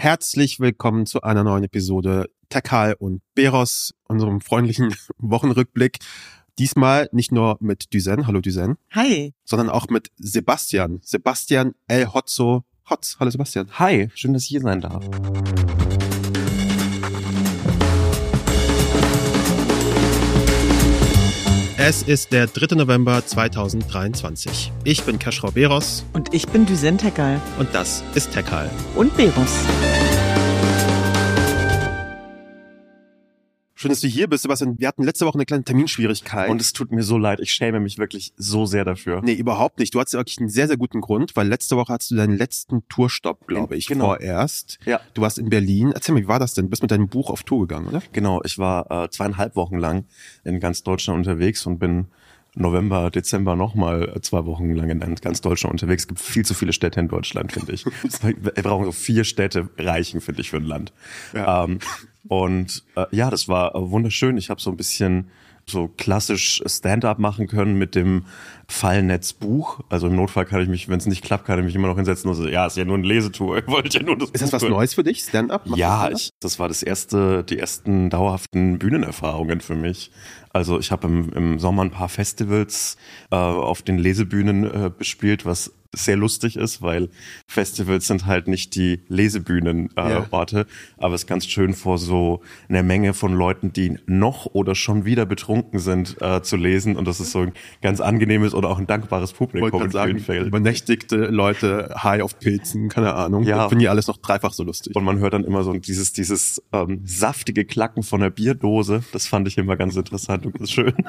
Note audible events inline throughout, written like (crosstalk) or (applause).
Herzlich willkommen zu einer neuen Episode Takal und Beros, unserem freundlichen (laughs) Wochenrückblick. Diesmal nicht nur mit Düsen, hallo Düsen, Hi. sondern auch mit Sebastian. Sebastian El Hotzo Hotz. Hallo Sebastian. Hi, schön, dass ich hier sein darf. Es ist der 3. November 2023. Ich bin Kaschrau Beros Und ich bin Düsen Tekal. und das ist Tekal. Und Berus. Schön, dass du hier bist, Sebastian. Wir hatten letzte Woche eine kleine Terminschwierigkeit. Und es tut mir so leid, ich schäme mich wirklich so sehr dafür. Nee, überhaupt nicht. Du hattest ja wirklich einen sehr, sehr guten Grund, weil letzte Woche hattest du deinen letzten Tourstopp, glaube ich, Genau. vorerst. Ja. Du warst in Berlin. Erzähl mir, wie war das denn? Du bist mit deinem Buch auf Tour gegangen, oder? Genau, ich war äh, zweieinhalb Wochen lang in ganz Deutschland unterwegs und bin November, Dezember nochmal zwei Wochen lang in ganz Deutschland unterwegs. Es gibt viel zu viele Städte in Deutschland, finde ich. (laughs) Wir brauchen so vier Städte reichen, finde ich, für ein Land. Ja. Ähm, und äh, ja, das war äh, wunderschön. Ich habe so ein bisschen so klassisch Stand-up machen können mit dem Fallnetzbuch. Also im Notfall kann ich mich, wenn es nicht klappt, kann ich mich immer noch hinsetzen und so, ja, ist ja nur eine Lesetour. (laughs) Ich wollte ja nur das Ist das Buch was hören. Neues für dich? Stand-up? Ja, ich, das war das erste, die ersten dauerhaften Bühnenerfahrungen für mich. Also ich habe im, im Sommer ein paar Festivals äh, auf den Lesebühnen äh, bespielt, was sehr lustig ist, weil Festivals sind halt nicht die Lesebühnen äh. Orte, aber es ist ganz schön vor so einer Menge von Leuten, die noch oder schon wieder betrunken sind, äh, zu lesen und das ist so ein ganz angenehmes oder auch ein dankbares Ich Publikum in sagen, Fällen. übernächtigte Leute high auf Pilzen, keine Ahnung. Ja. Das finde ich alles noch dreifach so lustig. Und man hört dann immer so dieses, dieses ähm, saftige Klacken von der Bierdose. Das fand ich immer ganz interessant und ganz schön. (laughs)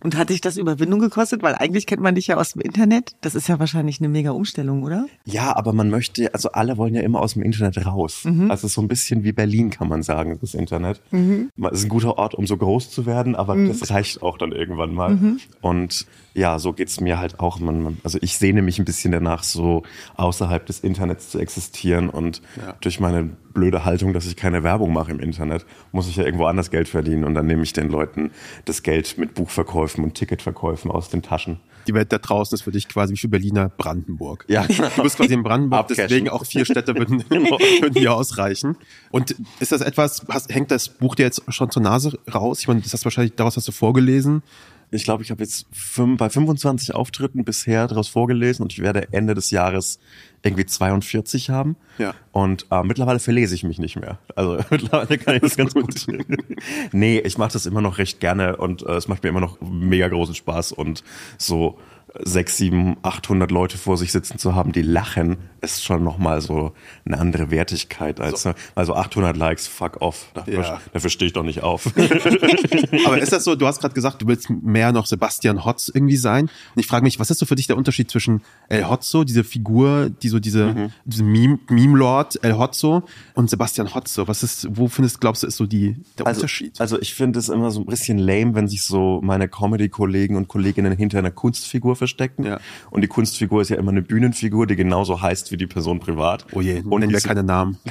Und hat dich das Überwindung gekostet? Weil eigentlich kennt man dich ja aus dem Internet. Das ist ja wahrscheinlich eine mega Umstellung, oder? Ja, aber man möchte, also alle wollen ja immer aus dem Internet raus. Also so ein bisschen wie Berlin, kann man sagen, das Internet. Es ist ein guter Ort, um so groß zu werden, aber das reicht auch dann irgendwann mal. Und ja, so geht's mir halt auch. Man, man, also ich sehne mich ein bisschen danach, so außerhalb des Internets zu existieren und Ja. durch meine blöde Haltung, dass ich keine Werbung mache im Internet, muss ich ja irgendwo anders Geld verdienen und dann nehme ich den Leuten das Geld mit Buchverkäufen und Ticketverkäufen aus den Taschen. Die Welt da draußen ist für dich quasi wie für Berliner Brandenburg. Ja, Du bist quasi in Brandenburg, Abcashen. deswegen auch vier Städte würden, (laughs) (laughs) würden dir ausreichen. Und ist das etwas, hast, hängt das Buch dir jetzt schon zur Nase raus? Ich meine, das hast du wahrscheinlich, daraus hast du vorgelesen. Ich glaube, ich habe jetzt fünf, bei 25 Auftritten bisher daraus vorgelesen und ich werde Ende des Jahres irgendwie 42 haben. Ja. Und äh, mittlerweile verlese ich mich nicht mehr. Also (laughs) mittlerweile kann ich das ganz gut. (laughs) nee, ich mache das immer noch recht gerne und äh, es macht mir immer noch mega großen Spaß und so sechs, sieben, 800 Leute vor sich sitzen zu haben, die lachen, ist schon nochmal so eine andere Wertigkeit als, also 800 Likes, fuck off. Dafür, Ja. dafür stehe ich doch nicht auf. (laughs) Aber ist das so, du hast gerade gesagt, du willst mehr noch Sebastian Hotz irgendwie sein. Und ich frage mich, was ist so für dich der Unterschied zwischen El Hotzo, diese Figur, die so diese, diese Meme, Meme-Lord El Hotzo und Sebastian Hotzo? Was ist, wo findest, glaubst du, ist so die, der Also, Unterschied? also ich finde es immer so ein bisschen lame, wenn sich so meine Comedy-Kollegen und Kolleginnen hinter einer Kunstfigur verstecken. Ja. Und die Kunstfigur ist ja immer eine Bühnenfigur, die genauso heißt wie die Person privat. Oh je, und nennen wir die- keine Namen. (laughs)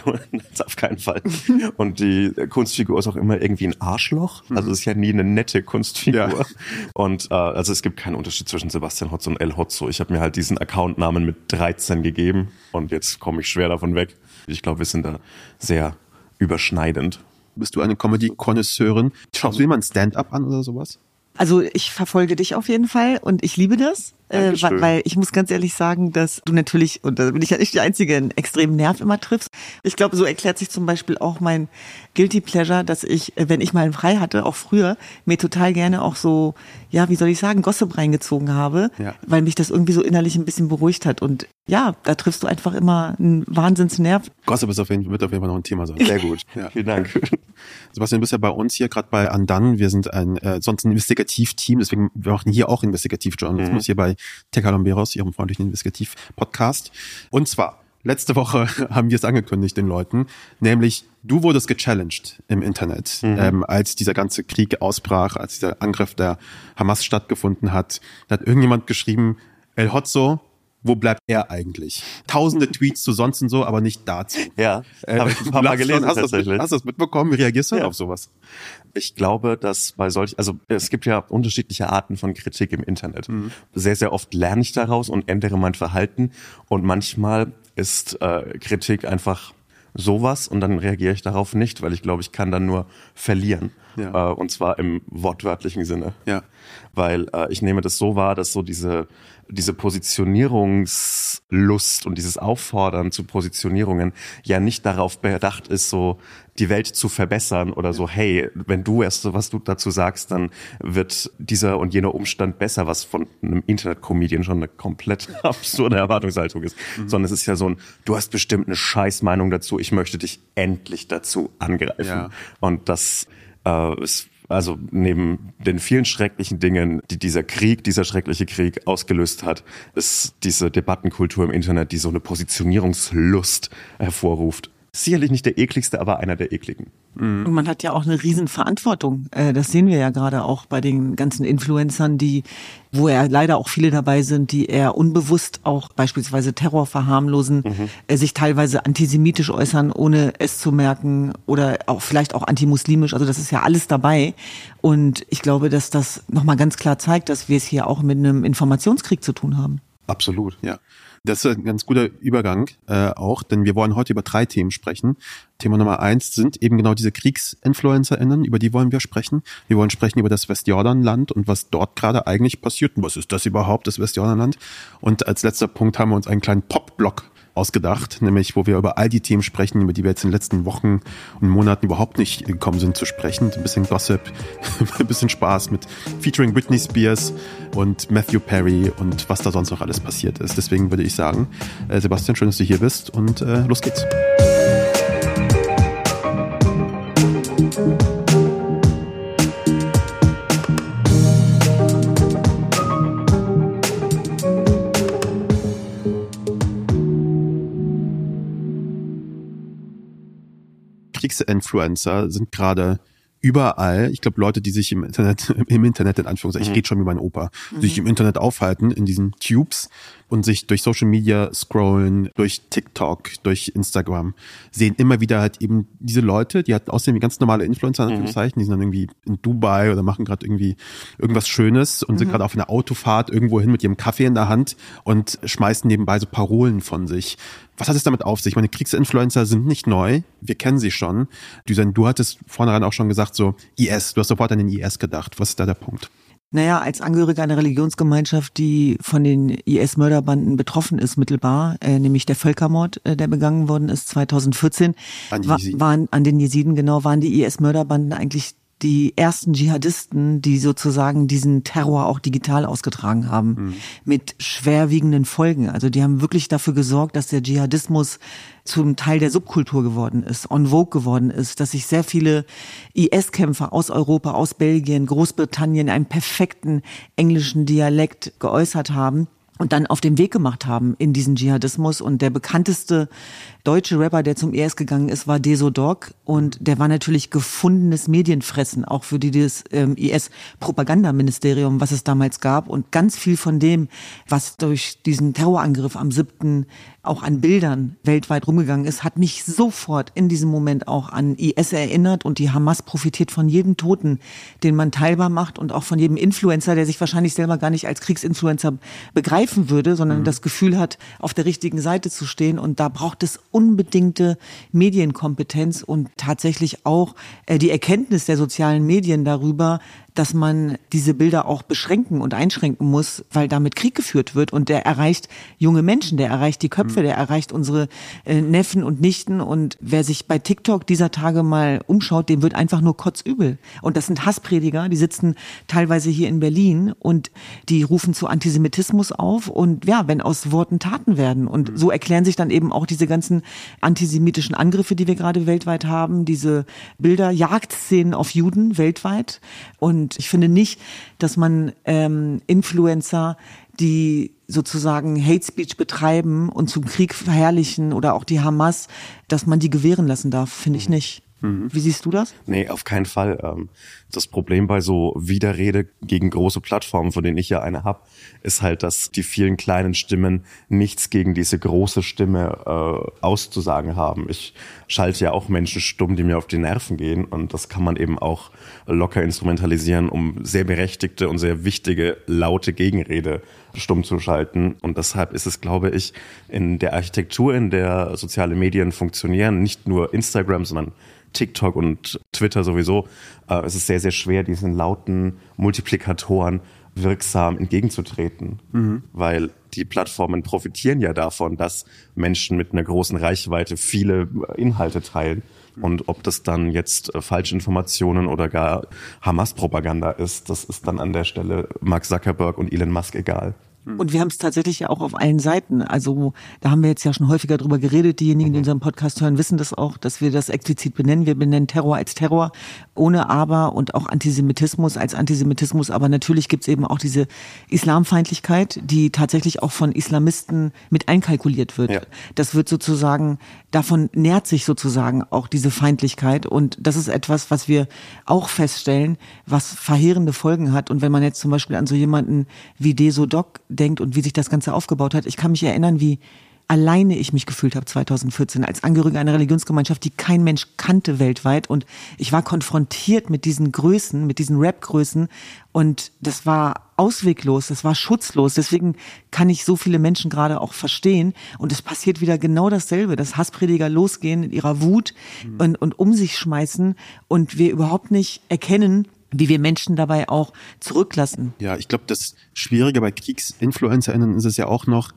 Das auf keinen Fall. Und die Kunstfigur ist auch immer irgendwie ein Arschloch. Also es ist ja nie eine nette Kunstfigur. Ja. Und äh, also es gibt keinen Unterschied zwischen Sebastian Hotzo und El Hotzo. Ich habe mir halt diesen Accountnamen mit 13 gegeben und jetzt komme ich schwer davon weg. Ich glaube, wir sind da sehr überschneidend. Bist du eine Comedy-Konnoisseurin? Schaust du dir mal ein Stand-up an oder sowas? Also ich verfolge dich auf jeden Fall und ich liebe das. Äh, weil, weil ich muss ganz ehrlich sagen, dass du natürlich, und da bin ich ja nicht die Einzige, einen extremen Nerv immer triffst. Ich glaube, so erklärt sich zum Beispiel auch mein Guilty Pleasure, dass ich, äh, wenn ich mal frei hatte, auch früher, mir total gerne auch so, ja, wie soll ich sagen, Gossip reingezogen habe, Ja. weil mich das irgendwie so innerlich ein bisschen beruhigt hat. Und ja, da triffst du einfach immer einen Wahnsinnsnerv. Gossip ist auf jeden, wird auf jeden Fall noch ein Thema sein. Sehr gut. Ja. Vielen Dank. (laughs) Sebastian, du bist ja bei uns hier gerade bei Andan. Wir sind ein äh, sonst ein Investigativteam, deswegen wir machen hier auch Investigativjournalismus hier bei Tekalomberos, ihrem freundlichen Investigativ-Podcast. Und zwar letzte Woche (laughs) haben wir es angekündigt den Leuten, nämlich du wurdest gechallenged im Internet, ähm, als dieser ganze Krieg ausbrach, als dieser Angriff der Hamas stattgefunden hat. Da hat irgendjemand geschrieben, El Hotzo, wo bleibt er eigentlich? Tausende (laughs) Tweets zu sonst und so, aber nicht dazu. Ja, Äh, habe ich ein paar Mal gelesen hast, du das hast du das mitbekommen? Wie reagierst du Ja. auf sowas? Ich glaube, dass bei solch, also es gibt ja unterschiedliche Arten von Kritik im Internet. Mhm. Sehr, sehr oft lerne ich daraus und ändere mein Verhalten und manchmal ist äh, Kritik einfach sowas und dann reagiere ich darauf nicht, weil ich glaube, ich kann dann nur verlieren. Ja. Äh, und zwar im wortwörtlichen Sinne. Ja. Weil äh, ich nehme das so wahr, dass so diese, diese Positionierungslust und dieses Auffordern zu Positionierungen ja nicht darauf bedacht ist, so die Welt zu verbessern oder so, hey, wenn du erst so was du dazu sagst, dann wird dieser und jener Umstand besser, was von einem Internet-Comedian schon eine komplett (laughs) absurde Erwartungshaltung ist. Mhm. Sondern es ist ja so ein, du hast bestimmt eine Scheißmeinung dazu, ich möchte dich endlich dazu angreifen. Ja. Und das äh, ist also neben den vielen schrecklichen Dingen, die dieser Krieg, dieser schreckliche Krieg ausgelöst hat, ist diese Debattenkultur im Internet, die so eine Positionierungslust hervorruft sicherlich nicht der ekligste, aber einer der ekligen. Und man hat ja auch eine Riesenverantwortung. Äh, das sehen wir ja gerade auch bei den ganzen Influencern, die, wo ja leider auch viele dabei sind, die eher unbewusst auch beispielsweise Terror verharmlosen, mhm. Äh, sich teilweise antisemitisch äußern, ohne es zu merken oder auch vielleicht auch antimuslimisch. Also das ist ja alles dabei. Und ich glaube, dass das nochmal ganz klar zeigt, dass wir es hier auch mit einem Informationskrieg zu tun haben. Absolut, ja. Das ist ein ganz guter Übergang äh, auch, denn wir wollen heute über drei Themen sprechen. Thema Nummer eins sind eben genau diese KriegsinfluencerInnen, über die wollen wir sprechen. Wir wollen sprechen über das Westjordanland und was dort gerade eigentlich passiert und was ist das überhaupt, das Westjordanland. Und als letzter Punkt haben wir uns einen kleinen Pop-Block ausgedacht, nämlich wo wir über all die Themen sprechen, über die wir jetzt in den letzten Wochen und Monaten überhaupt nicht gekommen sind zu sprechen. Ein bisschen Gossip, (laughs) ein bisschen Spaß mit featuring Britney Spears und Matthew Perry und was da sonst noch alles passiert ist. Deswegen würde ich sagen, äh, Sebastian, schön, dass du hier bist und äh, los geht's. Kriegsinfluencer sind gerade überall, ich glaube, Leute, die sich im Internet, (laughs) im Internet in Anführungszeichen, mhm. ich rede schon wie mein Opa, mhm. sich im Internet aufhalten, in diesen Tubes und sich durch Social Media scrollen, durch TikTok, durch Instagram, sehen immer wieder halt eben diese Leute, die halt aussehen wie ganz normale Influencer, in mhm. Anführungszeichen, mhm. die sind dann irgendwie in Dubai oder machen gerade irgendwie irgendwas Schönes und sind mhm. gerade auf einer Autofahrt irgendwo hin mit ihrem Kaffee in der Hand und schmeißen nebenbei so Parolen von sich. Was hat es damit auf sich? Meine Kriegsinfluencer sind nicht neu. Wir kennen sie schon. Du, du hattest vornherein auch schon gesagt, so IS. Du hast sofort an den IS gedacht. Was ist da der Punkt? Naja, als Angehöriger einer Religionsgemeinschaft, die von den IS-Mörderbanden betroffen ist, mittelbar, äh, nämlich der Völkermord, äh, der begangen worden ist 2014, an war, waren an den Jesiden genau, waren die IS-Mörderbanden eigentlich die ersten Dschihadisten, die sozusagen diesen Terror auch digital ausgetragen haben, mhm. mit schwerwiegenden Folgen. Also die haben wirklich dafür gesorgt, dass der Dschihadismus zum Teil der Subkultur geworden ist, on vogue geworden ist, dass sich sehr viele IS-Kämpfer aus Europa, aus Belgien, Großbritannien in einem perfekten englischen Dialekt geäußert haben und dann auf den Weg gemacht haben in diesen Dschihadismus. Und der bekannteste deutsche Rapper, der zum ES gegangen ist, war Deso Dog und der war natürlich gefundenes Medienfressen, auch für die das ähm, IS-Propagandaministerium, was es damals gab und ganz viel von dem, was durch diesen Terrorangriff am 7. auch an Bildern weltweit rumgegangen ist, hat mich sofort in diesem Moment auch an IS erinnert und die Hamas profitiert von jedem Toten, den man teilbar macht und auch von jedem Influencer, der sich wahrscheinlich selber gar nicht als Kriegsinfluencer begreifen würde, sondern mhm. das Gefühl hat, auf der richtigen Seite zu stehen und da braucht es unbedingte Medienkompetenz und tatsächlich auch äh, die Erkenntnis der sozialen Medien darüber, dass man diese Bilder auch beschränken und einschränken muss, weil damit Krieg geführt wird und der erreicht junge Menschen, der erreicht die Köpfe, mhm. der erreicht unsere äh, Neffen und Nichten und wer sich bei TikTok dieser Tage mal umschaut, dem wird einfach nur kotzübel. Und das sind Hassprediger, die sitzen teilweise hier in Berlin und die rufen zu Antisemitismus auf und ja, wenn aus Worten Taten werden und mhm. so erklären sich dann eben auch diese ganzen antisemitischen Angriffe, die wir gerade weltweit haben, diese Bilder, Jagdszenen auf Juden weltweit und und ich finde nicht, dass man ähm, Influencer, die sozusagen Hate Speech betreiben und zum Krieg verherrlichen oder auch die Hamas, dass man die gewähren lassen darf, finde ich nicht. Mhm. Wie siehst du das? Nee, auf keinen Fall. Das Problem bei so Widerrede gegen große Plattformen, von denen ich ja eine habe, ist halt, dass die vielen kleinen Stimmen nichts gegen diese große Stimme äh, auszusagen haben. Ich schalte ja auch Menschen stumm, die mir auf die Nerven gehen und das kann man eben auch locker instrumentalisieren, um sehr berechtigte und sehr wichtige, laute Gegenrede stumm zu schalten. Und deshalb ist es, glaube ich, in der Architektur, in der soziale Medien funktionieren, nicht nur Instagram, sondern TikTok und Twitter sowieso, äh, es ist sehr, sehr schwer, diesen lauten Multiplikatoren wirksam entgegenzutreten, mhm. weil die Plattformen profitieren ja davon, dass Menschen mit einer großen Reichweite viele Inhalte teilen. Und ob das dann jetzt äh, falsche Informationen oder gar Hamas-Propaganda ist, das ist dann an der Stelle Mark Zuckerberg und Elon Musk egal. Mhm. Und wir haben es tatsächlich ja auch auf allen Seiten. Also da haben wir jetzt ja schon häufiger drüber geredet. Diejenigen, die mhm. unseren Podcast hören, wissen das auch, dass wir das explizit benennen. Wir benennen Terror als Terror, ohne Aber und auch Antisemitismus als Antisemitismus. Aber natürlich gibt es eben auch diese Islamfeindlichkeit, die tatsächlich auch von Islamisten mit einkalkuliert wird. Ja. Das wird sozusagen, davon nährt sich sozusagen auch diese Feindlichkeit. Und das ist etwas, was wir auch feststellen, was verheerende Folgen hat. Und wenn man jetzt zum Beispiel an so jemanden wie Deso Doc denkt und wie sich das Ganze aufgebaut hat. Ich kann mich erinnern, wie alleine ich mich gefühlt habe 2014 als Angehörige einer Religionsgemeinschaft, die kein Mensch kannte weltweit und ich war konfrontiert mit diesen Größen, mit diesen Rap-Größen und das war ausweglos, das war schutzlos. Deswegen kann ich so viele Menschen gerade auch verstehen und es passiert wieder genau dasselbe, dass Hassprediger losgehen in ihrer Wut mhm. und, und um sich schmeißen und wir überhaupt nicht erkennen, wie wir Menschen dabei auch zurücklassen. Ja, ich glaube, das Schwierige bei KriegsinfluencerInnen ist es ja auch noch,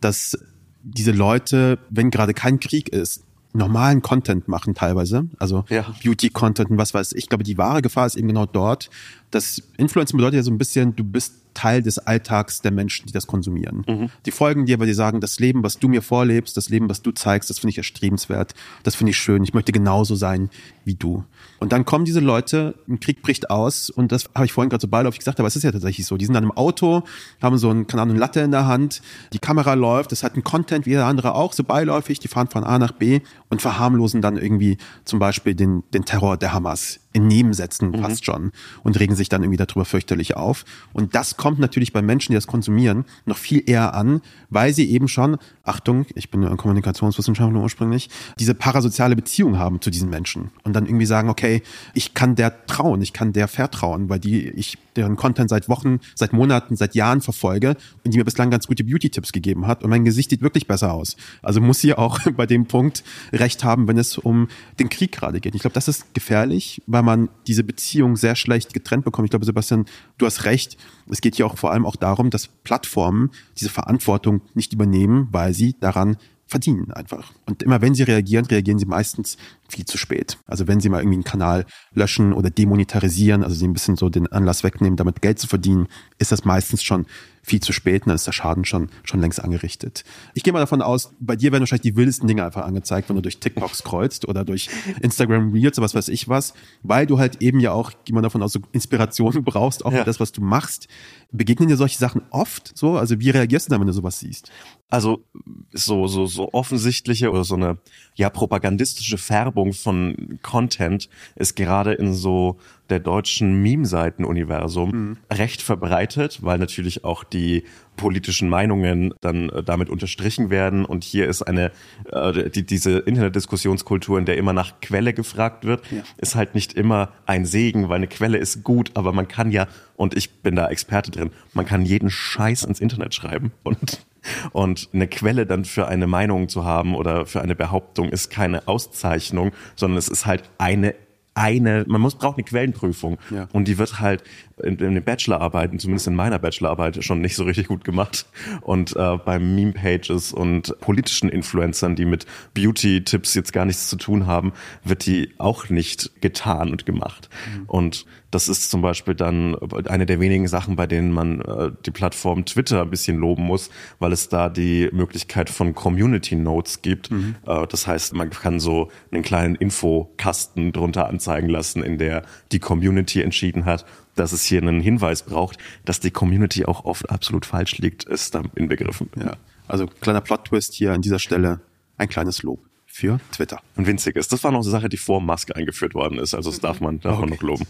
dass diese Leute, wenn gerade kein Krieg ist, normalen Content machen teilweise, also ja. Beauty-Content und was weiß ich. Ich glaube, die wahre Gefahr ist eben genau dort. Das Influencer bedeutet ja so ein bisschen, du bist Teil des Alltags der Menschen, die das konsumieren. Mhm. Die folgen dir, weil die sagen, das Leben, was du mir vorlebst, das Leben, was du zeigst, das finde ich erstrebenswert, das finde ich schön, ich möchte genauso sein wie du. Und dann kommen diese Leute, ein Krieg bricht aus und das habe ich vorhin gerade so beiläufig gesagt, aber es ist ja tatsächlich so. Die sind dann im Auto, haben so ein, keine Ahnung, Latte in der Hand, die Kamera läuft, das hat ein Content wie jeder andere auch, so beiläufig, die fahren von A nach B und verharmlosen dann irgendwie zum Beispiel den, den Terror der Hamas in Nebensätzen mhm. fast schon und regen sich dann irgendwie darüber fürchterlich auf. Und das kommt natürlich bei Menschen, die das konsumieren, noch viel eher an, weil sie eben schon, Achtung, ich bin Kommunikationswissenschaftler ursprünglich, diese parasoziale Beziehung haben zu diesen Menschen und dann irgendwie sagen, okay, ich kann der trauen, ich kann der vertrauen, weil die ich deren Content seit Wochen, seit Monaten, seit Jahren verfolge und die mir bislang ganz gute Beauty-Tipps gegeben hat und mein Gesicht sieht wirklich besser aus. Also muss sie auch (laughs) bei dem Punkt recht haben, wenn es um den Krieg gerade geht. Ich glaube, das ist gefährlich, weil man diese Beziehung sehr schlecht getrennt bekommt. Ich glaube, Sebastian, du hast recht. Es geht hier auch vor allem auch darum, dass Plattformen diese Verantwortung nicht übernehmen, weil sie daran verdienen einfach. Und immer wenn sie reagieren, reagieren sie meistens viel zu spät. Also wenn sie mal irgendwie einen Kanal löschen oder demonetarisieren, also sie ein bisschen so den Anlass wegnehmen, damit Geld zu verdienen, ist das meistens schon viel zu spät und dann ist der Schaden schon, schon längst angerichtet. Ich gehe mal davon aus, bei dir werden wahrscheinlich die wildesten Dinge einfach angezeigt, wenn du durch TikTok scrollst oder durch Instagram Reels oder was weiß ich was, weil du halt eben ja auch, gehe mal davon aus, so Inspirationen (laughs) brauchst, auch ja. für das, was du machst. Begegnen dir solche Sachen oft so? Also wie reagierst du dann, wenn du sowas siehst? Also so, so, so offensichtliche oder so eine ja propagandistische Färbung von Content ist gerade in so der deutschen Meme-Seiten-Universum mhm. recht verbreitet, weil natürlich auch die politischen Meinungen dann äh, damit unterstrichen werden. Und hier ist eine, äh, die, diese Internetdiskussionskultur, in der immer nach Quelle gefragt wird, ja. ist halt nicht immer ein Segen, weil eine Quelle ist gut, aber man kann ja, und ich bin da Experte drin, man kann jeden Scheiß ins Internet schreiben und und eine Quelle dann für eine Meinung zu haben oder für eine Behauptung ist keine Auszeichnung, sondern es ist halt eine eine, man muss braucht eine Quellenprüfung ja. und die wird halt in, in den Bachelorarbeiten, zumindest in meiner Bachelorarbeit, schon nicht so richtig gut gemacht. Und äh, bei Meme-Pages und politischen Influencern, die mit Beauty-Tipps jetzt gar nichts zu tun haben, wird die auch nicht getan und gemacht. Mhm. Und das ist zum Beispiel dann eine der wenigen Sachen, bei denen man äh, die Plattform Twitter ein bisschen loben muss, weil es da die Möglichkeit von Community Notes gibt. Mhm. Äh, das heißt, man kann so einen kleinen Infokasten drunter anzeigen lassen, in der die Community entschieden hat, dass es hier einen Hinweis braucht, dass die Community auch oft absolut falsch liegt, ist da inbegriffen. Ja. Also kleiner Plot-Twist hier an dieser Stelle, ein kleines Lob. für Twitter. Ein winziges. Das war noch eine Sache, die vor Musk eingeführt worden ist. Also das darf man, darf man noch loben.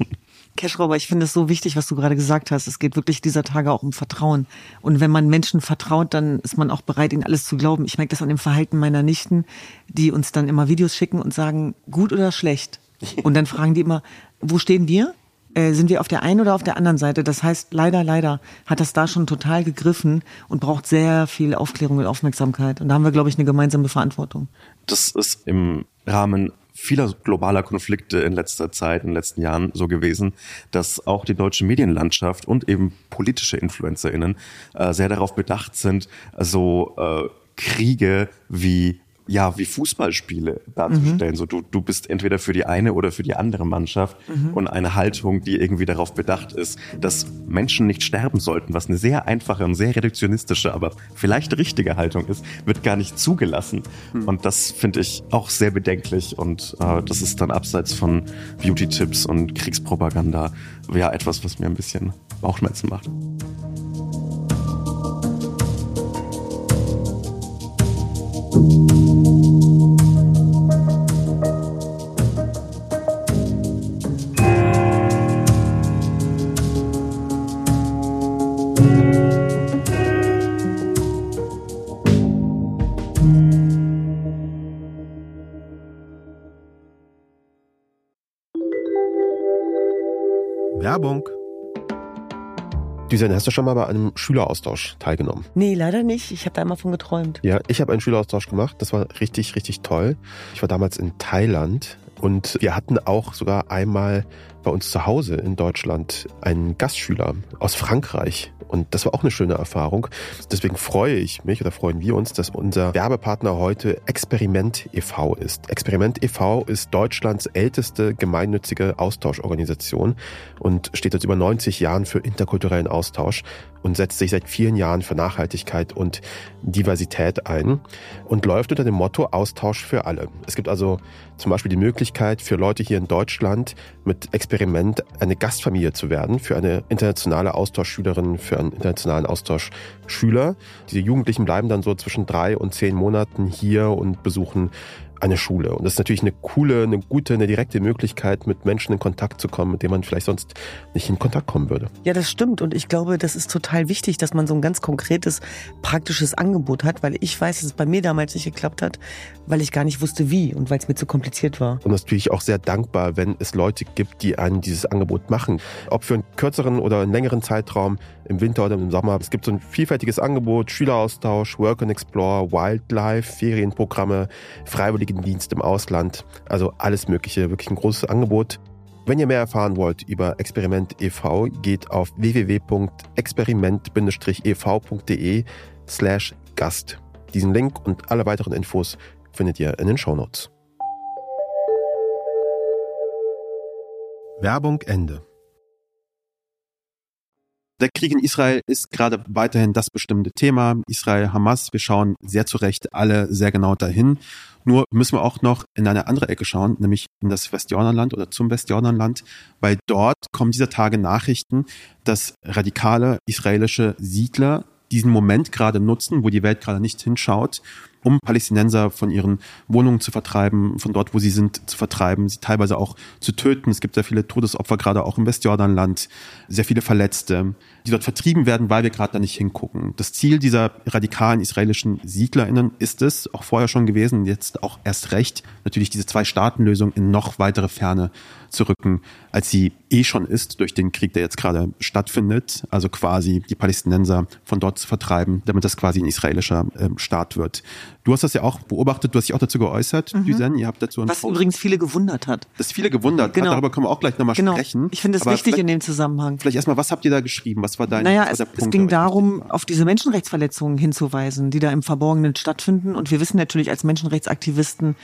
Cashrober, ich finde es so wichtig, was du gerade gesagt hast. Es geht wirklich dieser Tage auch um Vertrauen. Und wenn man Menschen vertraut, dann ist man auch bereit, ihnen alles zu glauben. Ich merke das an dem Verhalten meiner Nichten, die uns dann immer Videos schicken und sagen, gut oder schlecht. (laughs) Und dann fragen die immer, wo stehen wir? Äh, sind wir auf der einen oder auf der anderen Seite? Das heißt, leider, leider hat das da schon total gegriffen und braucht sehr viel Aufklärung und Aufmerksamkeit. Und da haben wir, glaube ich, eine gemeinsame Verantwortung. Das ist im Rahmen vieler globaler Konflikte in letzter Zeit, in den letzten Jahren so gewesen, dass auch die deutsche Medienlandschaft und eben politische InfluencerInnen äh, sehr darauf bedacht sind, so äh, Kriege wie ja, wie Fußballspiele darzustellen. Mhm. So, du, du bist entweder für die eine oder für die andere Mannschaft mhm. und eine Haltung, die irgendwie darauf bedacht ist, dass Menschen nicht sterben sollten, was eine sehr einfache und sehr reduktionistische, aber vielleicht richtige Haltung ist, wird gar nicht zugelassen. Mhm. Und das finde ich auch sehr bedenklich und äh, das ist dann abseits von Beauty-Tipps und Kriegspropaganda ja etwas, was mir ein bisschen Bauchschmerzen macht. Werbung. Düsen, hast du schon mal bei einem Schüleraustausch teilgenommen? Nee, leider nicht. Ich habe da immer von geträumt. Ja, ich habe einen Schüleraustausch gemacht. Das war richtig, richtig toll. Ich war damals in Thailand und wir hatten auch sogar einmal bei uns zu Hause in Deutschland einen Gastschüler aus Frankreich. Und das war auch eine schöne Erfahrung. Deswegen freue ich mich oder freuen wir uns, dass unser Werbepartner heute Experiment e.V. ist. Experiment e.V. ist Deutschlands älteste gemeinnützige Austauschorganisation und steht seit über 90 Jahren für interkulturellen Austausch und setzt sich seit vielen Jahren für Nachhaltigkeit und Diversität ein und läuft unter dem Motto Austausch für alle. Es gibt also zum Beispiel die Möglichkeit für Leute hier in Deutschland mit Experiment eine Gastfamilie zu werden, für eine internationale Austauschschülerin, für einen internationalen Austauschschüler. Diese Jugendlichen bleiben dann so zwischen drei und zehn Monaten hier und besuchen eine Schule. Und das ist natürlich eine coole, eine gute, eine direkte Möglichkeit, mit Menschen in Kontakt zu kommen, mit denen man vielleicht sonst nicht in Kontakt kommen würde. Ja, das stimmt. Und ich glaube, das ist total wichtig, dass man so ein ganz konkretes, praktisches Angebot hat, weil ich weiß, dass es bei mir damals nicht geklappt hat, weil ich gar nicht wusste, wie und weil es mir zu kompliziert war. Und natürlich auch sehr dankbar, wenn es Leute gibt, die einen dieses Angebot machen. Ob für einen kürzeren oder einen längeren Zeitraum, im Winter oder im Sommer. Es gibt so ein vielfältiges Angebot, Schüleraustausch, Work and Explore, Wildlife, Ferienprogramme, Freiwilligendienst im Ausland. Also alles Mögliche, wirklich ein großes Angebot. Wenn ihr mehr erfahren wollt über Experiment e.V., geht auf www.experiment-ev.de slash Gast. Diesen Link und alle weiteren Infos findet ihr in den Shownotes. Werbung Ende. Der Krieg in Israel ist gerade weiterhin das bestimmte Thema. Israel, Hamas, wir schauen sehr zu Recht alle sehr genau dahin. Nur müssen wir auch noch in eine andere Ecke schauen, nämlich in das Westjordanland oder zum Westjordanland, weil dort kommen dieser Tage Nachrichten, dass radikale israelische Siedler diesen Moment gerade nutzen, wo die Welt gerade nicht hinschaut, um Palästinenser von ihren Wohnungen zu vertreiben, von dort, wo sie sind, zu vertreiben, sie teilweise auch zu töten. Es gibt sehr viele Todesopfer, gerade auch im Westjordanland, sehr viele Verletzte, die dort vertrieben werden, weil wir gerade da nicht hingucken. Das Ziel dieser radikalen israelischen SiedlerInnen ist es, auch vorher schon gewesen, jetzt auch erst recht, natürlich diese Zwei-Staaten-Lösung in noch weitere Ferne zu rücken, als sie eh schon ist durch den Krieg, der jetzt gerade stattfindet. Also quasi die Palästinenser von dort zu vertreiben, damit das quasi ein israelischer äh, Staat wird. Du hast das ja auch beobachtet, du hast dich auch dazu geäußert, mhm. Düsen. Ihr habt dazu Was Post. übrigens viele gewundert hat. Das viele gewundert genau. hat, darüber können wir auch gleich nochmal genau. sprechen. Ich finde es wichtig in dem Zusammenhang. Vielleicht erstmal, was habt ihr da geschrieben? Was war dein Naja, es, es ging darum, auf diese Menschenrechtsverletzungen hinzuweisen, die da im Verborgenen stattfinden. Und wir wissen natürlich als Menschenrechtsaktivisten,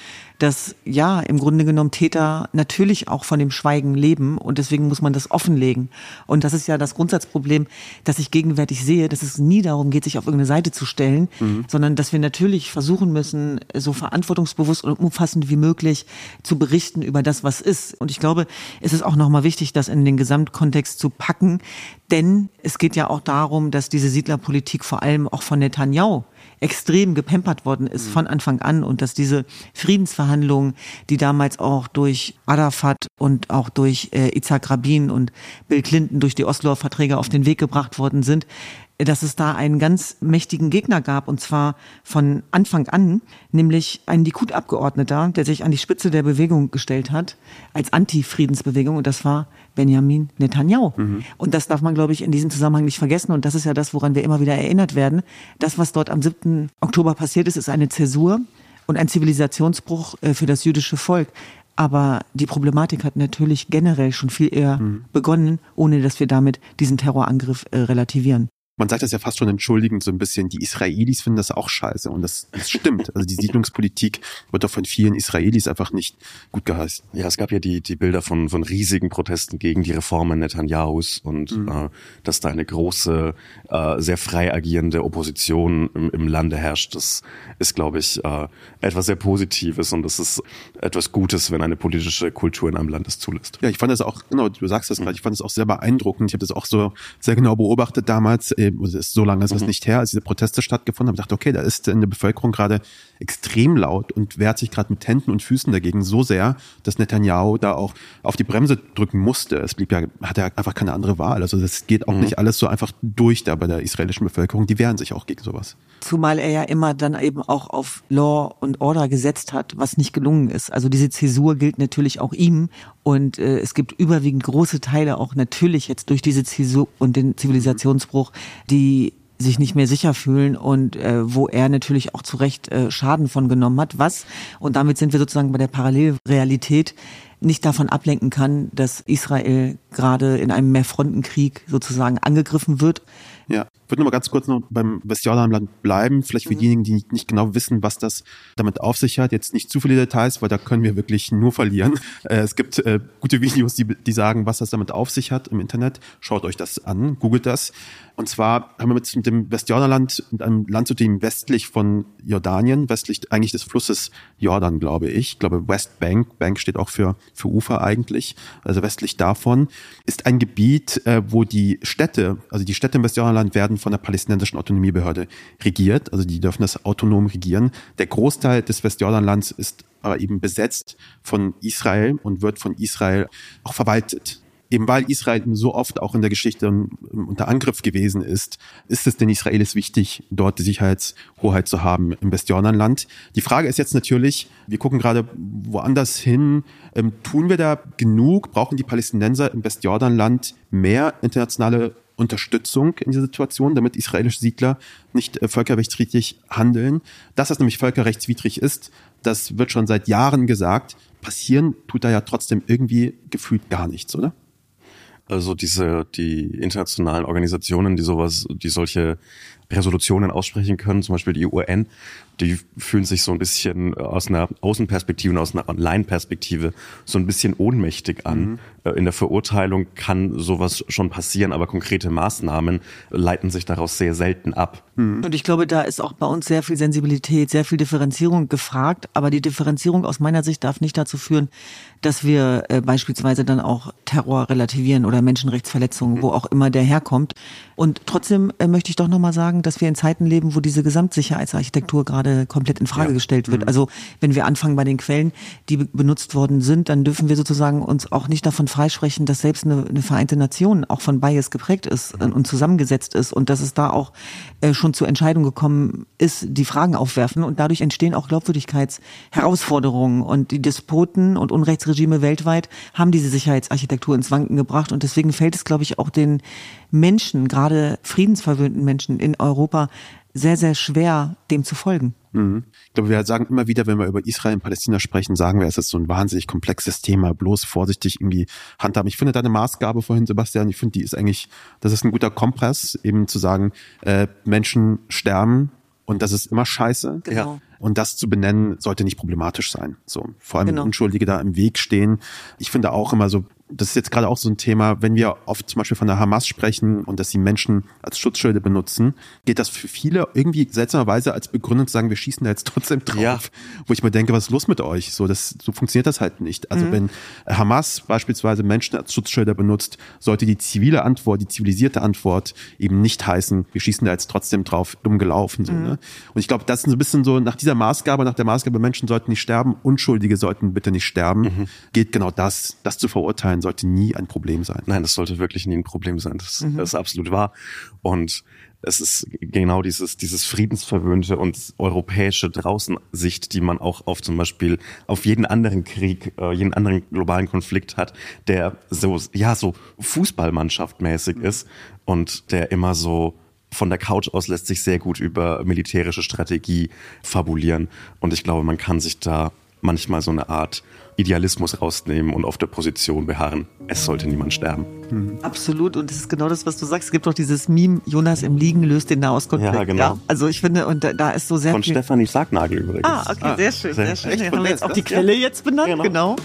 dass ja, im Grunde genommen Täter natürlich auch von dem Schweigen leben und deswegen muss man das offenlegen. Und das ist ja das Grundsatzproblem, das ich gegenwärtig sehe, dass es nie darum geht, sich auf irgendeine Seite zu stellen, mhm. sondern dass wir natürlich versuchen müssen, so verantwortungsbewusst und umfassend wie möglich zu berichten über das, was ist. Und ich glaube, es ist auch nochmal wichtig, das in den Gesamtkontext zu packen, denn es geht ja auch darum, dass diese Siedlerpolitik vor allem auch von Netanyahu extrem gepempert worden ist mhm. von Anfang an und dass diese Friedensverhandlungen, die damals auch durch Arafat und auch durch äh, Itzhak Rabin und Bill Clinton durch die Osloer Verträge auf den Weg gebracht worden sind, dass es da einen ganz mächtigen Gegner gab, und zwar von Anfang an, nämlich ein Likud-Abgeordneter, der sich an die Spitze der Bewegung gestellt hat, als Anti-Friedensbewegung, und das war Benjamin Netanyahu. Mhm. Und das darf man, glaube ich, in diesem Zusammenhang nicht vergessen, und das ist ja das, woran wir immer wieder erinnert werden. Das, was dort am 7. Oktober passiert ist, ist eine Zäsur und ein Zivilisationsbruch äh, für das jüdische Volk. Aber die Problematik hat natürlich generell schon viel eher mhm. begonnen, ohne dass wir damit diesen Terrorangriff äh, relativieren man sagt das ja fast schon entschuldigend so ein bisschen, die Israelis finden das auch scheiße und das, das stimmt. Also die Siedlungspolitik wird doch von vielen Israelis einfach nicht gut geheißen. Ja, es gab ja die, die Bilder von, von riesigen Protesten gegen die Reformen Netanyahus und mhm. äh, dass da eine große, äh, sehr frei agierende Opposition im, im Lande herrscht. Das ist, glaube ich, äh, etwas sehr Positives und das ist etwas Gutes, wenn eine politische Kultur in einem Land es zulässt. Ja, ich fand das auch, genau, du sagst das gerade, ich fand das auch sehr beeindruckend. Ich habe das auch so sehr genau beobachtet damals ist so lange ist das mhm. nicht her, als diese Proteste stattgefunden haben, dachte, okay, da ist in der Bevölkerung gerade extrem laut und wehrt sich gerade mit Händen und Füßen dagegen so sehr, dass Netanyahu da auch auf die Bremse drücken musste. Es blieb ja, hat er einfach keine andere Wahl. Also das geht auch mhm. nicht alles so einfach durch da bei der israelischen Bevölkerung. Die wehren sich auch gegen sowas. Zumal er ja immer dann eben auch auf Law und Order gesetzt hat, was nicht gelungen ist. Also diese Zäsur gilt natürlich auch ihm und äh, es gibt überwiegend große Teile auch natürlich jetzt durch diese Zäsur und den Zivilisationsbruch, die sich nicht mehr sicher fühlen und äh, wo er natürlich auch zu Recht äh, Schaden von genommen hat, was, und damit sind wir sozusagen bei der Parallelrealität, nicht davon ablenken kann, dass Israel gerade in einem Mehrfrontenkrieg sozusagen angegriffen wird. Ja, ich würde noch mal ganz kurz noch beim Westjordanland bleiben, vielleicht für mhm. diejenigen, die nicht genau wissen, was das damit auf sich hat. Jetzt nicht zu viele Details, weil da können wir wirklich nur verlieren. (laughs) Äh, es gibt äh, gute Videos, die, die sagen, was das damit auf sich hat im Internet. Schaut euch das an, googelt das. Und zwar haben wir mit dem Westjordanland, einem Land zu dem westlich von Jordanien, westlich eigentlich des Flusses Jordan, glaube ich. Ich glaube Westbank, Bank steht auch für, für Ufer eigentlich, also westlich davon, ist ein Gebiet, äh, wo die Städte, also die Städte im Westjordanland werden von der palästinensischen Autonomiebehörde regiert, also die dürfen das autonom regieren. Der Großteil des Westjordanlands ist aber eben besetzt von Israel und wird von Israel auch verwaltet eben weil Israel so oft auch in der Geschichte unter Angriff gewesen ist, ist es den Israelis wichtig, dort die Sicherheitshoheit zu haben im Westjordanland. Die Frage ist jetzt natürlich, wir gucken gerade woanders hin, ähm, tun wir da genug? Brauchen die Palästinenser im Westjordanland mehr internationale Unterstützung in dieser Situation, damit israelische Siedler nicht äh, völkerrechtswidrig handeln. Dass das nämlich völkerrechtswidrig ist, das wird schon seit Jahren gesagt. Passieren tut da ja trotzdem irgendwie gefühlt gar nichts, oder? Also diese, die internationalen Organisationen, die sowas, die solche Resolutionen aussprechen können, zum Beispiel die UN, die fühlen sich so ein bisschen aus einer Außenperspektive und aus einer Online-Perspektive so ein bisschen ohnmächtig an. Mhm. Äh, in der Verurteilung kann sowas schon passieren, aber konkrete Maßnahmen leiten sich daraus sehr selten ab. Mhm. Und ich glaube, da ist auch bei uns sehr viel Sensibilität, sehr viel Differenzierung gefragt. Aber die Differenzierung aus meiner Sicht darf nicht dazu führen, dass wir äh, beispielsweise dann auch Terror relativieren oder Menschenrechtsverletzungen, mhm. wo auch immer der herkommt. Und trotzdem äh, möchte ich doch nochmal sagen, dass wir in Zeiten leben, wo diese Gesamtsicherheitsarchitektur gerade komplett in Frage ja. gestellt wird. Mhm. Also wenn wir anfangen bei den Quellen, die benutzt worden sind, dann dürfen wir sozusagen uns auch nicht davon freisprechen, dass selbst eine, eine Vereinte Nation auch von Bias geprägt ist mhm. und zusammengesetzt ist und dass es da auch äh, schon zu Entscheidungen gekommen ist, die Fragen aufwerfen und dadurch entstehen auch Glaubwürdigkeitsherausforderungen und die Despoten und Unrechtsregime weltweit haben diese Sicherheitsarchitektur ins Wanken gebracht und deswegen fällt es, glaube ich, auch den Menschen, gerade friedensverwöhnten Menschen in Europa, sehr, sehr schwer, dem zu folgen. Mhm. Ich glaube, wir sagen immer wieder, wenn wir über Israel und Palästina sprechen, sagen wir, es ist so ein wahnsinnig komplexes Thema, bloß vorsichtig irgendwie handhaben. Ich finde deine Maßgabe vorhin, Sebastian, ich finde, die ist eigentlich, das ist ein guter Kompress, eben zu sagen, äh, Menschen sterben und das ist immer scheiße. Genau. Ja. Und das zu benennen, sollte nicht problematisch sein. So, vor allem genau. Unschuldige da im Weg stehen. Ich finde auch immer so, das ist jetzt gerade auch so ein Thema, wenn wir oft zum Beispiel von der Hamas sprechen und dass sie Menschen als Schutzschilde benutzen, geht das für viele irgendwie seltsamerweise als Begründung zu sagen, wir schießen da jetzt trotzdem drauf. Ja. Wo ich mir denke, was ist los mit euch? So, das, so funktioniert das halt nicht. Also mhm. wenn Hamas beispielsweise Menschen als Schutzschilder benutzt, sollte die zivile Antwort, die zivilisierte Antwort eben nicht heißen, wir schießen da jetzt trotzdem drauf, dumm gelaufen. So, mhm. ne? Und ich glaube, das ist so ein bisschen so, nach dieser Maßgabe, nach der Maßgabe, Menschen sollten nicht sterben, Unschuldige sollten bitte nicht sterben, mhm. geht genau das, das zu verurteilen sollte nie ein Problem sein. Nein, das sollte wirklich nie ein Problem sein. Das, mhm. das ist absolut wahr. Und es ist genau dieses, dieses friedensverwöhnte und europäische Draußensicht, die man auch auf zum Beispiel auf jeden anderen Krieg, äh, jeden anderen globalen Konflikt hat, der so, ja, so Fußballmannschaftmäßig mhm. ist und der immer so von der Couch aus lässt sich sehr gut über militärische Strategie fabulieren. Und ich glaube, man kann sich da manchmal so eine Art Idealismus rausnehmen und auf der Position beharren. Es sollte niemand sterben. Mhm. Absolut. Und das ist genau das, was du sagst. Es gibt doch dieses Meme, Jonas im Liegen löst den Nahostkonflikt. Ja, genau. Ja, also ich finde, und da, da ist so sehr Von viel... Stefanie Sargnagel übrigens. Ah, okay, ah, sehr schön, sehr, sehr schön. Haben wir jetzt auch die Quelle jetzt benannt, genau. genau.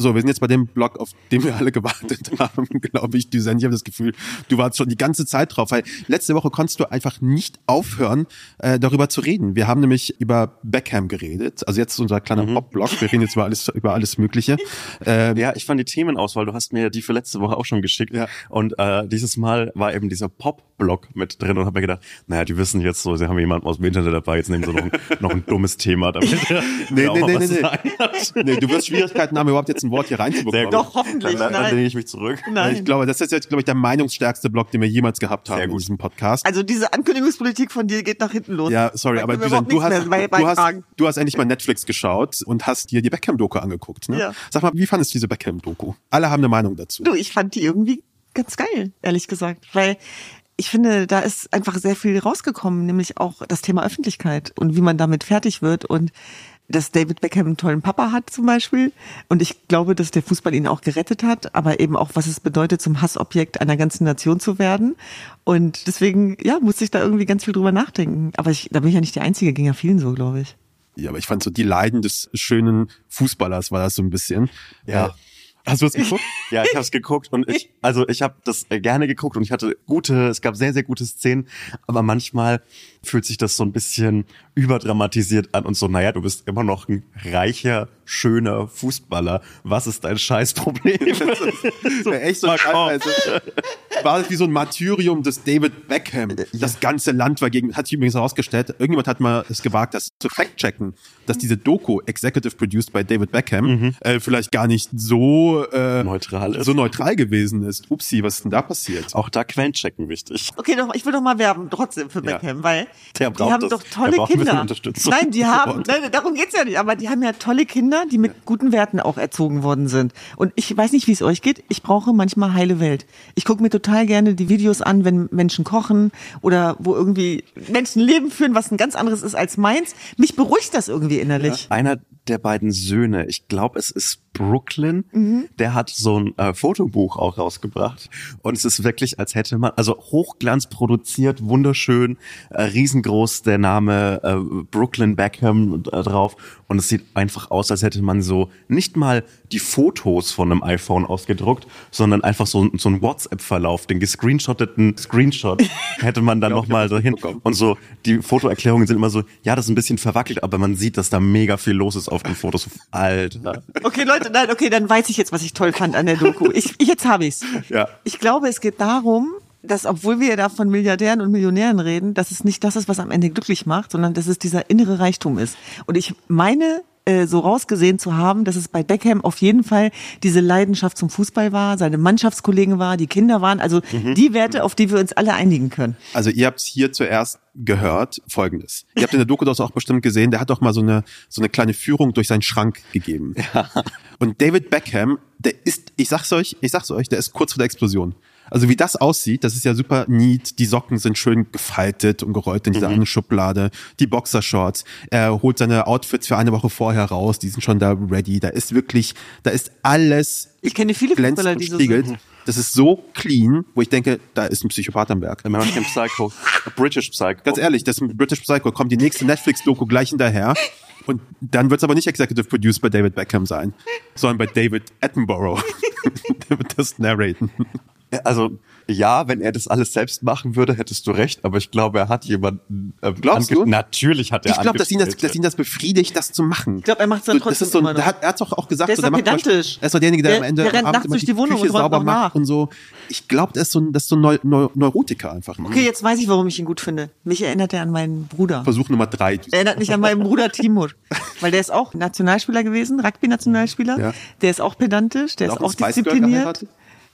So, wir sind jetzt bei dem Blog, auf den wir alle gewartet (laughs) haben, glaube ich, Düsen. Ich habe das Gefühl, du warst schon die ganze Zeit drauf, weil letzte Woche konntest du einfach nicht aufhören, äh, darüber zu reden. Wir haben nämlich über Beckham geredet. Also jetzt ist unser kleiner mhm. Pop-Blog. Wir reden jetzt über alles, über alles Mögliche. Ähm, (laughs) ja, ich fand die Themenauswahl, du hast mir die für letzte Woche auch schon geschickt. Ja. Und äh, dieses Mal war eben dieser Pop-Blog mit drin und habe mir gedacht, naja, die wissen jetzt so, sie haben jemanden aus dem Internet dabei, jetzt nehmen sie noch ein, noch ein dummes Thema damit. (laughs) nee, nee, nee, nee, nee. nee. Du wirst Schwierigkeiten haben, überhaupt jetzt ein Wort Wort hier reinzubekommen. Doch, hoffentlich. Dann, dann, dann lehne ich mich zurück. Nein. Ich glaube, das ist jetzt, glaube ich, der meinungsstärkste Blog, den wir jemals gehabt haben in diesem Podcast. Also diese Ankündigungspolitik von dir geht nach hinten los. Ja, sorry, aber du, du, hast, du, hast, du hast endlich mal Netflix geschaut und hast dir die Beckham-Doku angeguckt. Ne? Ja. Sag mal, wie fandest du diese Beckham-Doku? Alle haben eine Meinung dazu. Du, ich fand die irgendwie ganz geil, ehrlich gesagt, weil ich finde, da ist einfach sehr viel rausgekommen, nämlich auch das Thema Öffentlichkeit und wie man damit fertig wird und dass David Beckham einen tollen Papa hat zum Beispiel. Und ich glaube, dass der Fußball ihn auch gerettet hat, aber eben auch, was es bedeutet, zum Hassobjekt einer ganzen Nation zu werden. Und deswegen, ja, musste ich da irgendwie ganz viel drüber nachdenken. Aber ich, da bin ich ja nicht die Einzige, ging ja vielen so, glaube ich. Ja, aber ich fand so die Leiden des schönen Fußballers war das so ein bisschen. Ja. Äh, Hast du es geguckt? (laughs) ja, ich habe es geguckt und ich, also ich habe das äh, gerne geguckt und ich hatte gute, es gab sehr, sehr gute Szenen, aber manchmal fühlt sich das so ein bisschen überdramatisiert an und so, naja, du bist immer noch ein reicher, schöner Fußballer. Was ist dein Scheißproblem? (laughs) so, echt so teilweise war das wie so ein Martyrium des David Beckham. Das ganze Land war gegen, hat sich übrigens herausgestellt, irgendjemand hat mal es gewagt, das zu fact-checken, dass diese Doku, executive produced by David Beckham, mhm. äh, vielleicht gar nicht so äh, neutral ist. so neutral gewesen ist. Upsi, was ist denn da passiert? Auch da Quellenchecken wichtig. Okay, doch, ich will doch mal werben trotzdem für Beckham, ja. weil der die haben das, doch tolle Kinder. Nein, die haben, (laughs) nein, darum geht's ja nicht, aber die haben ja tolle Kinder, die mit guten Werten auch erzogen worden sind. Und ich weiß nicht, wie es euch geht. Ich brauche manchmal heile Welt. Ich gucke mir total gerne die Videos an, wenn Menschen kochen oder wo irgendwie Menschen Leben führen, was ein ganz anderes ist als meins. Mich beruhigt das irgendwie innerlich. Ja. Einer der beiden Söhne, ich glaube, es ist Brooklyn, mhm. der hat so ein äh, Fotobuch auch rausgebracht. Und es ist wirklich, als hätte man, also Hochglanz produziert, wunderschön, äh, riesengroß der Name äh, Brooklyn Beckham äh, drauf. Und es sieht einfach aus, als hätte man so nicht mal die Fotos von einem iPhone ausgedruckt, sondern einfach so, so einen WhatsApp-Verlauf, den gescreenshotteten Screenshot (laughs) hätte man dann nochmal so hin. Und so, die Fotoerklärungen sind immer so, ja, das ist ein bisschen verwackelt, aber man sieht, dass da mega viel los ist auf den Fotos. Alter. Okay, Leute, nein, okay, dann weiß ich jetzt, was ich toll fand an der Doku. Ich jetzt habe ich's. (laughs) Ja. Ich glaube, es geht darum, dass obwohl wir da von Milliardären und Millionären reden, dass es nicht das ist, was am Ende glücklich macht, sondern dass es dieser innere Reichtum ist. Und ich meine, äh, so rausgesehen zu haben, dass es bei Beckham auf jeden Fall diese Leidenschaft zum Fußball war, seine Mannschaftskollegen war, die Kinder waren, also mhm. die Werte, auf die wir uns alle einigen können. Also ihr habt hier zuerst gehört Folgendes. Ihr habt in der Doku das auch bestimmt gesehen, der hat doch mal so eine, so eine kleine Führung durch seinen Schrank gegeben. Ja. Und David Beckham, der ist, ich sag's euch, ich sag's euch, der ist kurz vor der Explosion. Also wie das aussieht, das ist ja super neat. Die Socken sind schön gefaltet und gerollt in dieser Mhm. einen Schublade. Die Boxershorts. Er holt seine Outfits für eine Woche vorher raus. Die sind schon da ready. Da ist wirklich, da ist alles Ich kenne viele Fußballer, die so sind. Das ist so clean, wo ich denke, da ist ein Psychopath am Werk. American Psycho, British Psycho. Ganz ehrlich, das ist ein British Psycho. Kommt die nächste Netflix-Doku gleich hinterher. Und dann wird es aber nicht Executive Produced bei David Beckham sein, sondern bei David Attenborough. (laughs) Der wird das narraten. Also ja, wenn er das alles selbst machen würde, hättest du recht, aber ich glaube, er hat jemanden. Äh, Glaubst du? Natürlich hat er. Ich glaube, dass ihn das, dass ihn das befriedigt, das zu machen. Ich glaube, er macht es dann So, das trotzdem ist so, immer noch. der hat, er hat doch auch gesagt, Der ist so, zum Beispiel- pedantisch. Er ist doch derjenige, der, Der- am Ende der rennt nachts durch die Wohnung Küche und sauber macht und so. Ich glaube, das ist so ein, das ist so ein Neu Neu Neurotiker einfach. Okay, jetzt weiß ich, warum ich ihn gut finde. Mich erinnert er an meinen Bruder. Versuch Nummer drei. Er erinnert mich an meinen Bruder Timur. Weil der ist auch Nationalspieler gewesen, Rugby-Nationalspieler. Ja. Der ist auch pedantisch, der ist auch auch ein Spice Girl diszipliniert.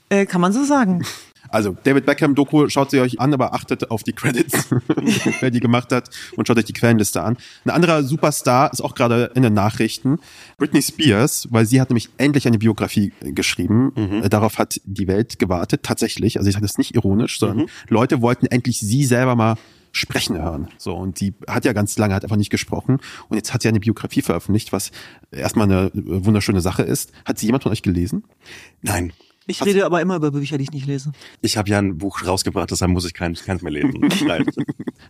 Äh, kann man so sagen. Also, David Beckham Doku, schaut sie euch an, aber achtet auf die Credits, (laughs) wer die gemacht hat und schaut euch die Quellenliste an. Ein anderer Superstar ist auch gerade in den Nachrichten, Britney Spears, weil sie hat nämlich endlich eine Biografie äh, geschrieben. Äh, Darauf hat die Welt gewartet, tatsächlich. Also ich sage das nicht ironisch, sondern Leute wollten endlich sie selber mal sprechen hören. So, und die hat ja ganz lange hat einfach nicht gesprochen. Und jetzt hat sie eine Biografie veröffentlicht, was erstmal eine äh, wunderschöne Sache ist. Hat sie jemand von euch gelesen? Nein. Ich rede aber immer über Bücher, die ich nicht lese. Ich habe ja ein Buch rausgebracht, deshalb muss ich keins, keins mehr lesen. (laughs)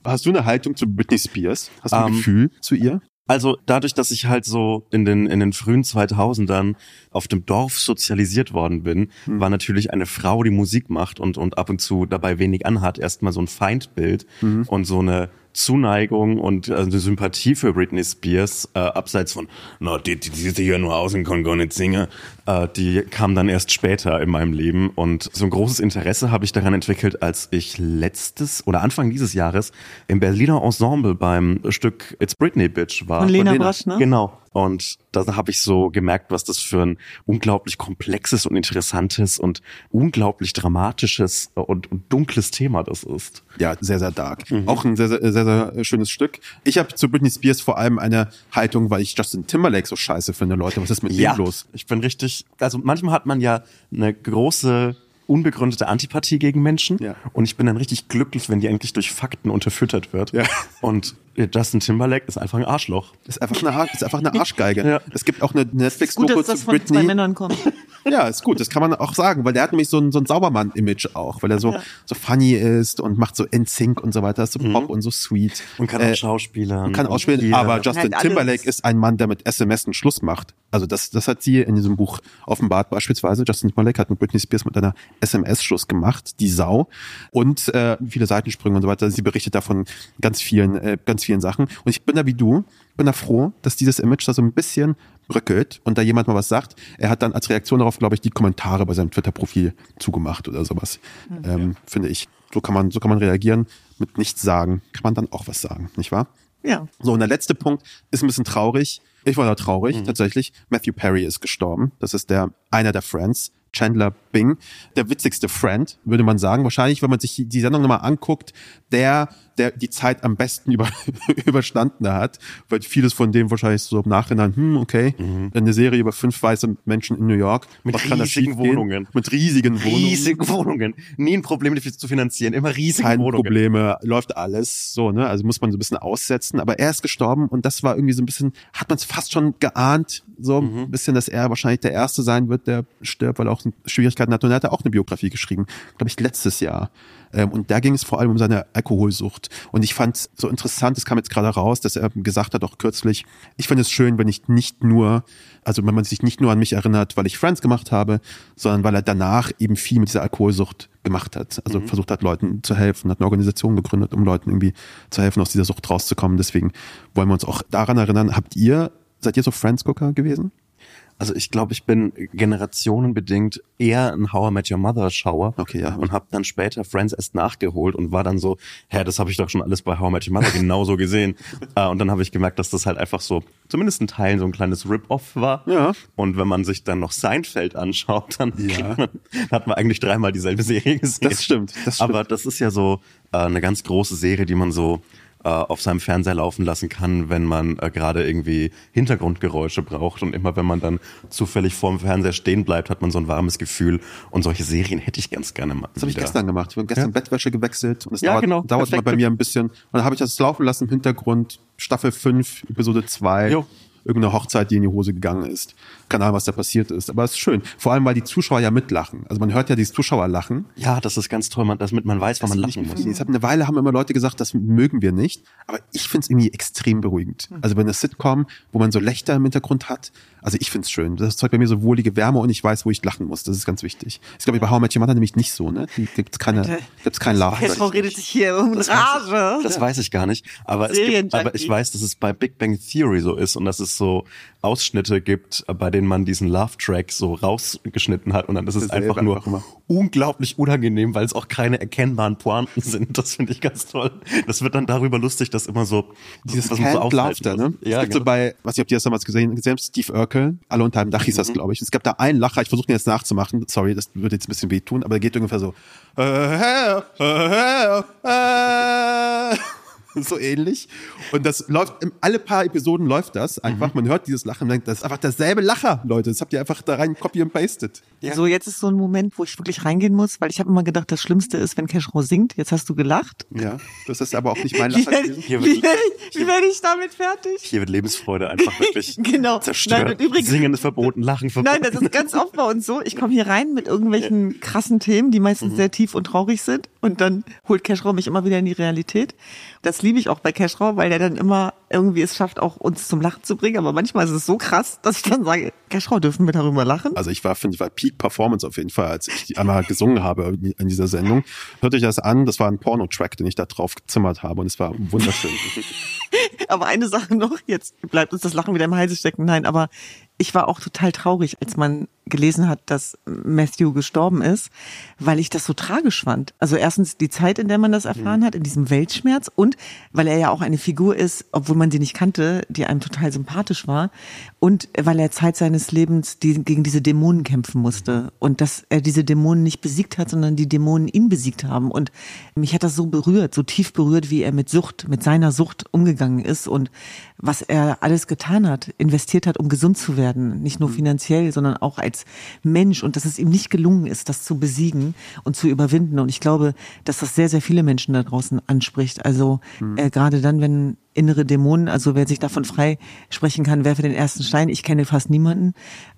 Hast du eine Haltung zu Britney Spears? Hast du ein Ähm, Gefühl zu ihr? Also dadurch, dass ich halt so in den, in den frühen 2000ern auf dem Dorf sozialisiert worden bin, war natürlich eine Frau, die Musik macht und, und ab und zu dabei wenig anhat, erstmal so ein Feindbild und so eine Zuneigung und äh, eine Sympathie für Britney Spears, äh, abseits von, na, die, die, die sieht hier nur aus und kann gar nicht singen, äh, die kam dann erst später in meinem Leben und so ein großes Interesse habe ich daran entwickelt, als ich letztes oder Anfang dieses Jahres im Berliner Ensemble beim Stück It's Britney Bitch war. Von Lena Lena. Brasch, ne? Genau. Und da habe ich so gemerkt, was das für ein unglaublich komplexes und interessantes und unglaublich dramatisches und, und dunkles Thema das ist. Ja, sehr, sehr dark. Auch ein sehr, sehr, sehr, sehr schönes Stück. Ich habe zu Britney Spears vor allem eine Haltung, weil ich Justin Timberlake so scheiße finde, Leute. Was ist mit dem los? Ich bin richtig, also manchmal hat man ja eine große unbegründete Antipathie gegen Menschen Ja. und ich bin dann richtig glücklich, wenn die eigentlich durch Fakten unterfüttert wird. Ja. Und Justin Timberlake ist einfach ein Arschloch. Ist einfach eine, Ar- ist einfach eine Arschgeige. Ja. Es gibt auch eine Gut, Netflix-Doku dass das zu von zwei Britney. Männern kommt. (laughs) Ja, ist gut. Das kann man auch sagen, weil der hat nämlich so ein, so ein Saubermann-Image auch, weil er so, Ja. so funny ist und macht so NSYNC und so weiter, ist so Pop und so sweet. Und kann Äh, auch Schauspielern. und kann ausspielen, Hier. aber Justin alles. Timberlake ist ein Mann, der mit SMS einen Schluss macht. Also das, das hat sie in diesem Buch offenbart beispielsweise. Justin Timberlake hat mit Britney Spears mit einer SMS Schluss gemacht, die Sau und äh, viele Seitensprünge und so weiter. Sie berichtet davon ganz vielen, äh, ganz vielen Sachen. Und ich bin da wie du, bin da froh, dass dieses Image da so ein bisschen bröckelt und da jemand mal was sagt. Er hat dann als Reaktion darauf, glaube ich, die Kommentare bei seinem Twitter-Profil zugemacht oder sowas. Ähm, finde ich. So kann man, so kann man reagieren. Mit nichts sagen kann man dann auch was sagen, nicht wahr? Ja. So, und der letzte Punkt ist ein bisschen traurig. Ich war da traurig, Mhm. tatsächlich. Matthew Perry ist gestorben. Das ist der, einer der Friends. Chandler Bing. Der witzigste Friend, würde man sagen. Wahrscheinlich, wenn man sich die Sendung nochmal anguckt, der, der die Zeit am besten (laughs) über, überstanden hat. Weil vieles von dem wahrscheinlich so im Nachhinein, hm, okay. Eine Serie über fünf weiße Menschen in New York. Mhm. Mit riesigen? Wohnungen. Mit riesigen Wohnungen. riesige Wohnungen. Nie ein Problem, die zu finanzieren. Immer riesige keine Wohnungen. Probleme, läuft alles so, ne? Also muss man so ein bisschen aussetzen. Aber er ist gestorben und das war irgendwie so ein bisschen, hat man es fast schon geahnt, so ein bisschen, dass er wahrscheinlich der Erste sein wird, der stirbt, weil auch Schwierigkeiten hat. Und er hat auch eine Biografie geschrieben, glaube ich, letztes Jahr. Ähm, Und da ging es vor allem um seine Alkoholsucht. Und ich fand es so interessant, es kam jetzt gerade raus, dass er gesagt hat, auch kürzlich, ich finde es schön, wenn ich nicht nur, also wenn man sich nicht nur an mich erinnert, weil ich Friends gemacht habe, sondern weil er danach eben viel mit dieser Alkoholsucht gemacht hat. Also versucht hat, Leuten zu helfen, hat eine Organisation gegründet, um Leuten irgendwie zu helfen, aus dieser Sucht rauszukommen. Deswegen wollen wir uns auch daran erinnern. Habt ihr, seid ihr so Friends-Gucker gewesen? Also ich glaube, ich bin generationenbedingt eher ein How I Met Your Mother Schauer Okay, ja. und habe dann später Friends erst nachgeholt und war dann so, hä, das habe ich doch schon alles bei How I Met Your Mother genauso gesehen. (laughs) Äh, und dann habe ich gemerkt, dass das halt einfach so, zumindest in Teilen so ein kleines Rip-Off war. Ja. Und wenn man sich dann noch Seinfeld anschaut, dann Ja. hat man eigentlich dreimal dieselbe Serie gesehen. Das stimmt, das stimmt. Aber das ist ja so äh, eine ganz große Serie, die man so äh, auf seinem Fernseher laufen lassen kann, wenn man äh, gerade irgendwie Hintergrundgeräusche braucht. Und immer wenn man dann zufällig vorm Fernseher stehen bleibt, hat man so ein warmes Gefühl. Und solche Serien hätte ich ganz gerne mal. Das habe ich gestern gemacht. Ich habe gestern Ja. Bettwäsche gewechselt und es Ja, dauert, genau. dauert mal bei mir ein bisschen. Und dann habe ich das laufen lassen im Hintergrund, Staffel 5, Episode 2. Jo. Irgendeine Hochzeit, die in die Hose gegangen ist. Keine Ahnung, was da passiert ist. Aber es ist schön. Vor allem, weil die Zuschauer ja mitlachen. Also man hört ja dieses Zuschauerlachen. Ja, das ist ganz toll, man, damit man weiß, wann man lachen muss. Es hat eine Weile haben immer Leute gesagt, das mögen wir nicht. Aber ich finde es irgendwie extrem beruhigend. Also bei einer Sitcom, wo man so Lächter im Hintergrund hat, also ich finde es schön. Das zeugt bei mir so wohlige Wärme und ich weiß, wo ich lachen muss. Das ist ganz wichtig. Das glaube ich bei How I Met Your Mother nämlich nicht so, ne? Die gibt's keine, gibt's keinen Lachen. Frau redet sich hier um Rage. Das weiß ich gar nicht. Aber, es gibt, aber ich weiß, dass es bei Big Bang Theory so ist und dass es so Ausschnitte gibt, bei denen man diesen Love-Track so rausgeschnitten hat und dann ist es einfach nur einfach unglaublich unangenehm, weil es auch keine erkennbaren Pointen sind. Das finde ich ganz toll. Das wird dann darüber lustig, dass immer so Dieses man so Laughter, ne? muss. es Ja, gibt so genau. bei, was ich ob ihr das damals gesehen, gesehen habt, Steve Urkel, alle unter einem Dach hieß Mhm. das, glaube ich. Es gab da einen Lacher, ich versuche den jetzt nachzumachen, sorry, das würde jetzt ein bisschen wehtun, aber der geht ungefähr so, äh, äh, äh, (laughs) so ähnlich. Und das läuft, alle paar Episoden läuft das einfach, Mhm. man hört dieses Lachen und denkt, das ist einfach derselbe Lacher, Leute, das habt ihr einfach da rein copy and pasted. So, jetzt ist so ein Moment, wo ich wirklich reingehen muss, weil ich habe immer gedacht, das Schlimmste ist, wenn Cashrow singt. Jetzt hast du gelacht. Ja, das ist aber auch nicht (laughs) mein Wie Lacher werde gewesen. wie wird- werd ich, wie werd ich damit fertig? Hier wird Lebensfreude einfach wirklich (laughs) Genau. zerstört. Nein, übrigens- Singen ist verboten, Lachen verboten. Nein, das ist ganz oft bei uns so. Ich komme hier rein mit irgendwelchen krassen Themen, die meistens Mhm. sehr tief und traurig sind. Und dann holt Cashrow mich immer wieder in die Realität. Das liebe ich auch bei Cashrow, weil der dann immer irgendwie es schafft, auch uns zum Lachen zu bringen. Aber manchmal ist es so krass, dass ich dann sage, Cashrow, dürfen wir darüber lachen? Also ich war, finde ich, war Peak Performance auf jeden Fall, als ich die einmal gesungen habe in dieser Sendung. Hört euch das an, das war ein Porno-Track, den ich da drauf gezimmert habe und es war wunderschön. (laughs) Aber eine Sache noch, jetzt bleibt uns das Lachen wieder im Halse stecken. Nein, aber ich war auch total traurig, als man gelesen hat, dass Matthew gestorben ist, weil ich das so tragisch fand. Also erstens die Zeit, in der man das erfahren hat, in diesem Weltschmerz und weil er ja auch eine Figur ist, obwohl man sie nicht kannte, die einem total sympathisch war und weil er Zeit seines Lebens die, gegen diese Dämonen kämpfen musste. Und dass er diese Dämonen nicht besiegt hat, sondern die Dämonen ihn besiegt haben. Und mich hat das so berührt, so tief berührt, wie er mit Sucht, mit seiner Sucht umgegangen ist. Und was er alles getan hat, investiert hat, um gesund zu werden, nicht nur finanziell, sondern auch als Mensch und dass es ihm nicht gelungen ist, das zu besiegen und zu überwinden. Und ich glaube, dass das sehr, sehr viele Menschen da draußen anspricht. Also äh, gerade dann, wenn innere Dämonen, also wer sich davon frei sprechen kann, werfe den ersten Stein. Ich kenne fast niemanden.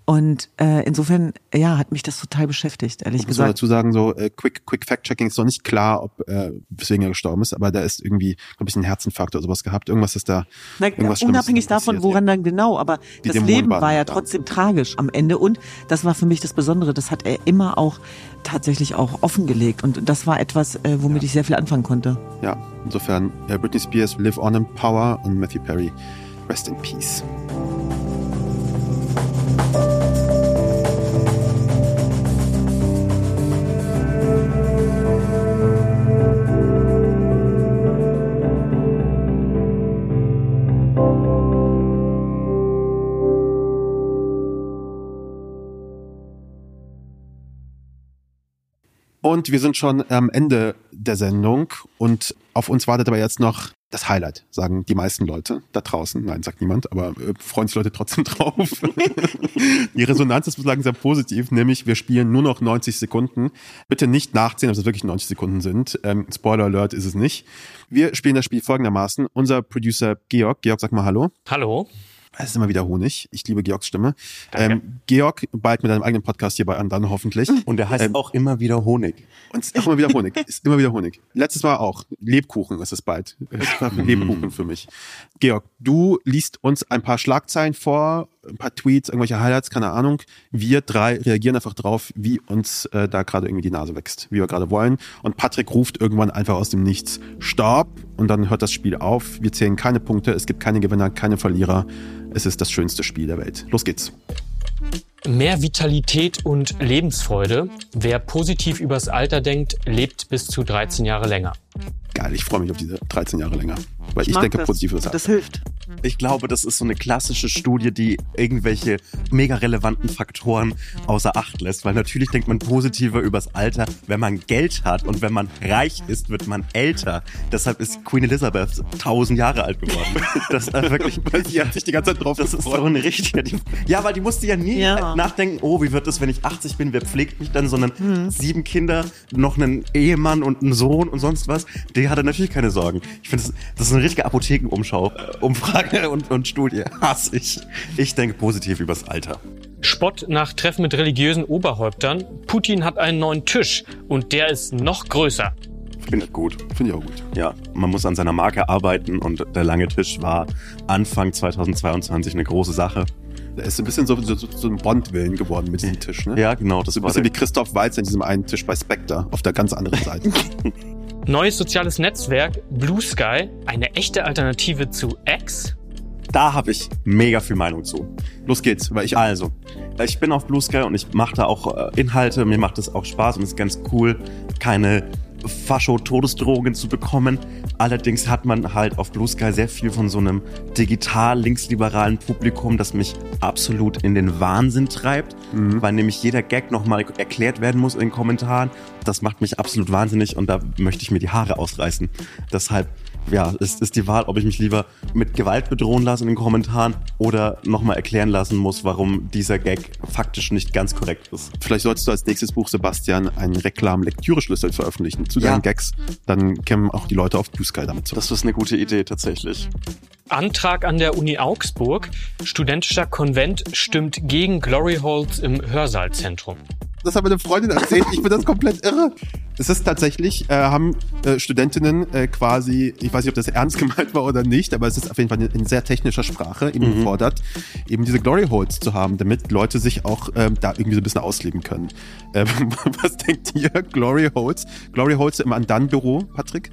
Und äh, insofern, ja, hat mich das total beschäftigt, ehrlich Ich muss man gesagt. dazu sagen, so äh, Quick, Quick Fact-Checking ist noch nicht klar, ob äh, weswegen er gestorben ist, aber da ist irgendwie, glaube ich, einen Herzinfarkt oder sowas gehabt. Irgendwas ist da. Na, irgendwas unabhängig da davon, woran dann genau, aber das Leben war ja da. trotzdem tragisch am Ende und das war für mich das Besondere, das hat er immer auch tatsächlich auch offengelegt und das war etwas, äh, womit ich sehr viel anfangen konnte. Ja, insofern äh, Britney Spears Live On in Power und Matthew Perry Rest in Peace. Und wir sind schon am Ende der Sendung und auf uns wartet aber jetzt noch das Highlight, sagen die meisten Leute da draußen. Nein, sagt niemand, aber äh, freuen sich Leute trotzdem (laughs) drauf. die Resonanz ist bislang sehr positiv, nämlich wir spielen nur noch 90 Sekunden. Bitte nicht nachzählen, ob es wirklich 90 Sekunden sind. Ähm, Spoiler Alert ist es nicht. Wir spielen das Spiel folgendermaßen. Unser Producer Georg, Georg, sag mal Hallo. Hallo. Es ist immer wieder Honig. Ich liebe Georgs Stimme. Ähm, Georg, bald mit deinem eigenen Podcast hier bei Andan hoffentlich. (laughs) Und der heißt Ähm, auch immer wieder Honig. Und es ist auch immer wieder Honig. Ist immer wieder Honig. Letztes Mal auch. Lebkuchen ist es bald. (laughs) Lebkuchen für mich. Georg, du liest uns ein paar Schlagzeilen vor, ein paar Tweets, irgendwelche Highlights, keine Ahnung. Wir drei reagieren einfach drauf, wie uns äh, da gerade irgendwie die Nase wächst, wie wir gerade wollen. Und Patrick ruft irgendwann einfach aus dem Nichts Stopp und dann hört das Spiel auf. Wir zählen keine Punkte, es gibt keine Gewinner, keine Verlierer. Es ist das schönste Spiel der Welt. Los geht's. Mehr Vitalität und Lebensfreude. Wer positiv übers Alter denkt, lebt bis zu 13 Jahre länger. Geil, ich freue mich auf diese 13 Jahre länger. Weil ich, mag denke das. positiv über das Das hilft. Ich glaube, das ist so eine klassische Studie, die irgendwelche mega relevanten Faktoren außer Acht lässt. Weil natürlich denkt man positiver übers Alter. Wenn man Geld hat und wenn man reich ist, wird man älter. Deshalb ist Queen Elizabeth 1000 Jahre alt geworden. (laughs) Das ist wirklich, Weil sie hat sich die ganze Zeit drauf das ist gefreut. so eine richtige. Die, ja, weil die musste ja nie Ja. nachdenken, oh, wie wird es, wenn ich 80 bin, wer pflegt mich dann, sondern Hm. sieben Kinder, noch einen Ehemann und einen Sohn und sonst was. Die hatte natürlich keine Sorgen. Ich finde, das, das ist eine richtige Apothekenumschau, äh, Umfrage und, und Studie. (laughs) Hass ich. Ich denke positiv übers Alter. Spott nach Treffen mit religiösen Oberhäuptern. Putin hat einen neuen Tisch und der ist noch größer. Finde ich gut. Finde ich auch gut. Ja, man muss an seiner Marke arbeiten und der lange Tisch war Anfang 2022 eine große Sache. Der ist so ein bisschen so, so, so ein Bond-Willen geworden mit diesem Tisch, ne? Ja, genau, das So ein bisschen der, wie Christoph Waltz an diesem einen Tisch bei Spectre auf der ganz anderen Seite. (laughs) Neues soziales Netzwerk Blue Sky, eine echte Alternative zu X. da habe ich mega viel Meinung zu. Los geht's, weil ich Also, ich bin auf Blue Sky und ich mache da auch äh, Inhalte, mir macht es auch Spaß und es ist ganz cool, keine Fascho-Todesdrohungen zu bekommen. Allerdings hat man halt auf Blue Sky sehr viel von so einem digital-linksliberalen Publikum, das mich absolut in den Wahnsinn treibt, weil nämlich jeder Gag nochmal erklärt werden muss in den Kommentaren. Das macht mich absolut wahnsinnig und da möchte ich mir die Haare ausreißen. Deshalb ja, es ist die Wahl, ob ich mich lieber mit Gewalt bedrohen lasse in den Kommentaren oder nochmal erklären lassen muss, warum dieser Gag faktisch nicht ganz korrekt ist. Vielleicht solltest du als nächstes Buch, Sebastian, einen Reklam-Lektüre-Schlüssel veröffentlichen zu deinen Ja. Gags. Dann kämen auch die Leute auf Blue Sky damit zu. Das ist eine gute Idee tatsächlich. Antrag an der Uni Augsburg. Studentischer Konvent stimmt gegen Glory Holes im Hörsaalzentrum. Das hat meine Freundin erzählt. Ich bin das komplett irre. Es ist tatsächlich, äh, haben äh, Studentinnen äh, quasi, ich weiß nicht, ob das ernst (laughs) gemeint war oder nicht, aber es ist auf jeden Fall in, in sehr technischer Sprache eben gefordert, eben diese Glory Holes zu haben, damit Leute sich auch ähm, da irgendwie so ein bisschen ausleben können. Ähm, (laughs) was denkt ihr? Glory Holes? Glory Holes im Andan-Büro, Patrick?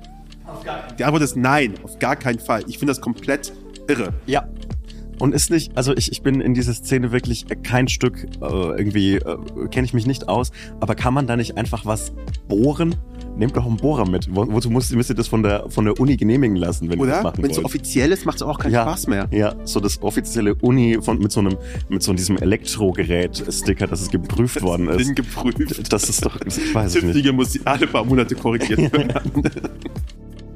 Die Antwort ist nein, auf gar keinen Fall. Ich finde das komplett irre. Ja. Und ist nicht, also ich, ich bin in dieser Szene wirklich kein Stück, äh, irgendwie äh, kenne ich mich nicht aus, aber kann man da nicht einfach was bohren? Nehmt doch einen Bohrer mit. Wo, wozu müsst, müsst ihr das von der, von der Uni genehmigen lassen, wenn ihr das Oder? machen Wenn es so offiziell ist, macht es auch keinen ja, Spaß mehr. Ja, so das offizielle Uni von, mit so einem, mit so diesem Elektrogerät-Sticker, dass es geprüft (laughs) worden ist. Bin geprüft. Das ist doch, ich weiß es nicht. Muss alle paar Monate korrigiert (laughs) werden.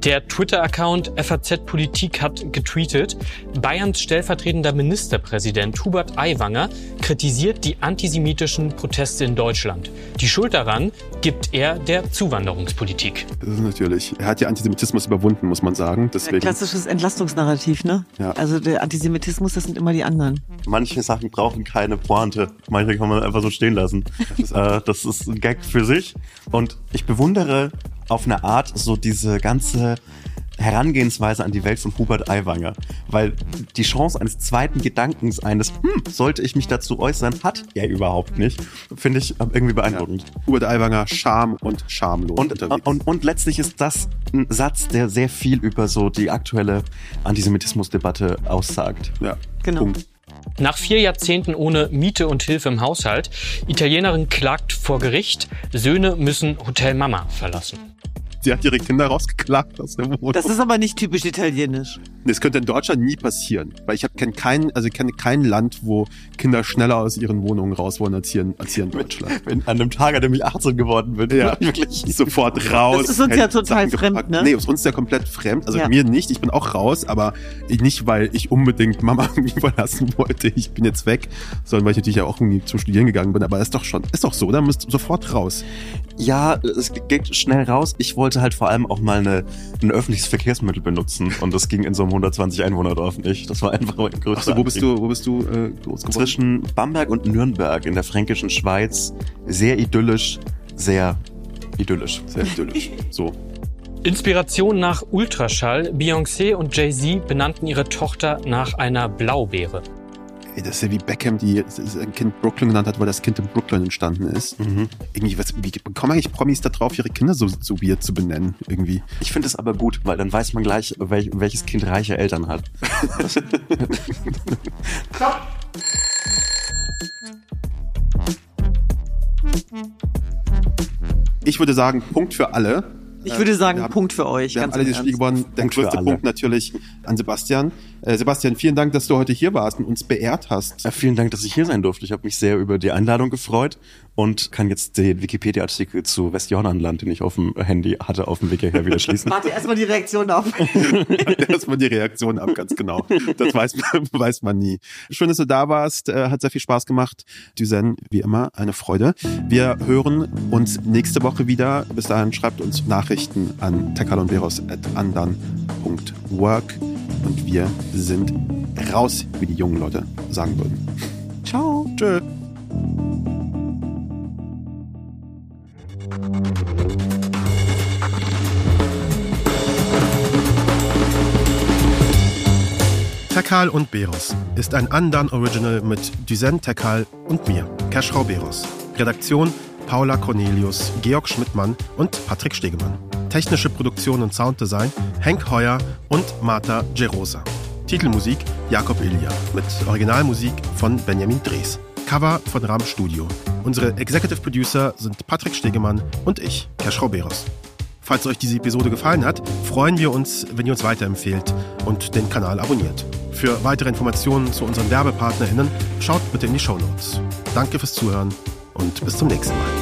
Der Twitter-Account FAZ Politik hat getweetet, Bayerns stellvertretender Ministerpräsident Hubert Aiwanger kritisiert die antisemitischen Proteste in Deutschland. Die Schuld daran gibt er der Zuwanderungspolitik. Das ist natürlich. Er hat ja Antisemitismus überwunden, muss man sagen. Deswegen. Klassisches Entlastungsnarrativ, ne? Ja. Also der Antisemitismus, das sind immer die anderen. Manche Sachen brauchen keine Pointe. Manche kann man einfach so stehen lassen. äh, das ist ein Gag für sich. Und ich bewundere auf eine Art so diese ganze Herangehensweise an die Welt von Hubert Aiwanger. Weil die Chance eines zweiten Gedankens, eines, hm, sollte ich mich dazu äußern, hat er überhaupt nicht. Finde ich irgendwie beeindruckend. Hubert Aiwanger, Scham und schamlos Und, unterwegs. und, und letztlich ist das ein Satz, der sehr viel über so die aktuelle Antisemitismusdebatte aussagt. ja, Genau. Punkt. Nach vier Jahrzehnten ohne Miete und Hilfe im Haushalt, Italienerin klagt vor Gericht, Söhne müssen Hotel Mama verlassen. (laughs) Sie hat ihre Kinder rausgeklagt aus der Wohnung. Das ist aber nicht typisch italienisch. Das könnte in Deutschland nie passieren, weil ich habe kenn kein, also ich kenne kein Land, wo Kinder schneller aus ihren Wohnungen raus wollen als hier in, als hier in Deutschland. Wenn an einem Tag, an dem ich 18 geworden bin, Ja, (laughs) wirklich. Sofort raus. Das ist uns ja total zusammengepackt. fremd, ne? Nee, ist uns ja komplett fremd. Also Ja. mir nicht. Ich bin auch raus, aber nicht, weil ich unbedingt Mama (laughs) irgendwie verlassen wollte. Ich bin jetzt weg, sondern weil ich natürlich ja auch irgendwie zum Studieren gegangen bin. Aber ist doch schon, ist doch so, da müsst sofort raus. Ja, es geht schnell raus. Ich wollte halt vor allem auch mal eine, ein öffentliches Verkehrsmittel benutzen und das ging in so einem 120 Einwohnerdorf nicht. Das war einfach mein größter Achso, wo bist du, wo bist du äh, groß geworden? Zwischen Bamberg und Nürnberg in der fränkischen Schweiz. Sehr idyllisch, sehr idyllisch. Sehr idyllisch. (laughs) So. Inspiration nach Ultraschall, Beyoncé und Jay-Z benannten ihre Tochter nach einer Blaubeere. Das ist ja wie Beckham, die ein Kind Brooklyn genannt hat, weil das Kind in Brooklyn entstanden ist. Irgendwie, was, wie kommen eigentlich Promis da drauf, ihre Kinder so, so weird zu benennen? Irgendwie. Ich finde es aber gut, weil dann weiß man gleich, welch, welches Kind reiche Eltern hat. Ich würde sagen, Punkt für alle. Ich würde sagen, haben, Punkt für euch. Wir haben alle dieses Spiel gewonnen. Der Punkt größte Punkt natürlich an Sebastian. Äh, Sebastian, vielen Dank, dass du heute hier warst und uns beehrt hast. Ja, vielen Dank, dass ich hier sein durfte. Ich habe mich sehr über die Einladung gefreut und kann jetzt den Wikipedia-Artikel zu Westjordanland, den ich auf dem Handy hatte, auf dem Weg hierher wieder schließen. (laughs) Warte erstmal die Reaktion ab. (laughs) erstmal die Reaktion ab, ganz genau. Das weiß man, (laughs) weiß man nie. Schön, dass du da warst. Äh, hat sehr viel Spaß gemacht. Düsen, wie immer, eine Freude. Wir hören uns nächste Woche wieder. Bis dahin schreibt uns Nachrichten an tekalonveros.andan.work und wir sind raus, wie die jungen Leute sagen würden. Ciao. Tschö. Tekal und Beros ist ein Andan Original mit Duzen Tekal und mir, Keschrau Beros. Redaktion Paula Cornelius, Georg Schmidtmann und Patrick Stegemann. Technische Produktion und Sounddesign Henk Heuer und Marta Gerosa. Titelmusik Jakob Ilja mit Originalmusik von Benjamin Drees. Cover von Ram Studio. Unsere Executive Producer sind Patrick Stegemann und ich, Keschrau Beros. Falls euch diese Episode gefallen hat, freuen wir uns, wenn ihr uns weiterempfehlt und den Kanal abonniert. Für weitere Informationen zu unseren WerbepartnerInnen schaut bitte in die Show Notes. Danke fürs Zuhören und bis zum nächsten Mal.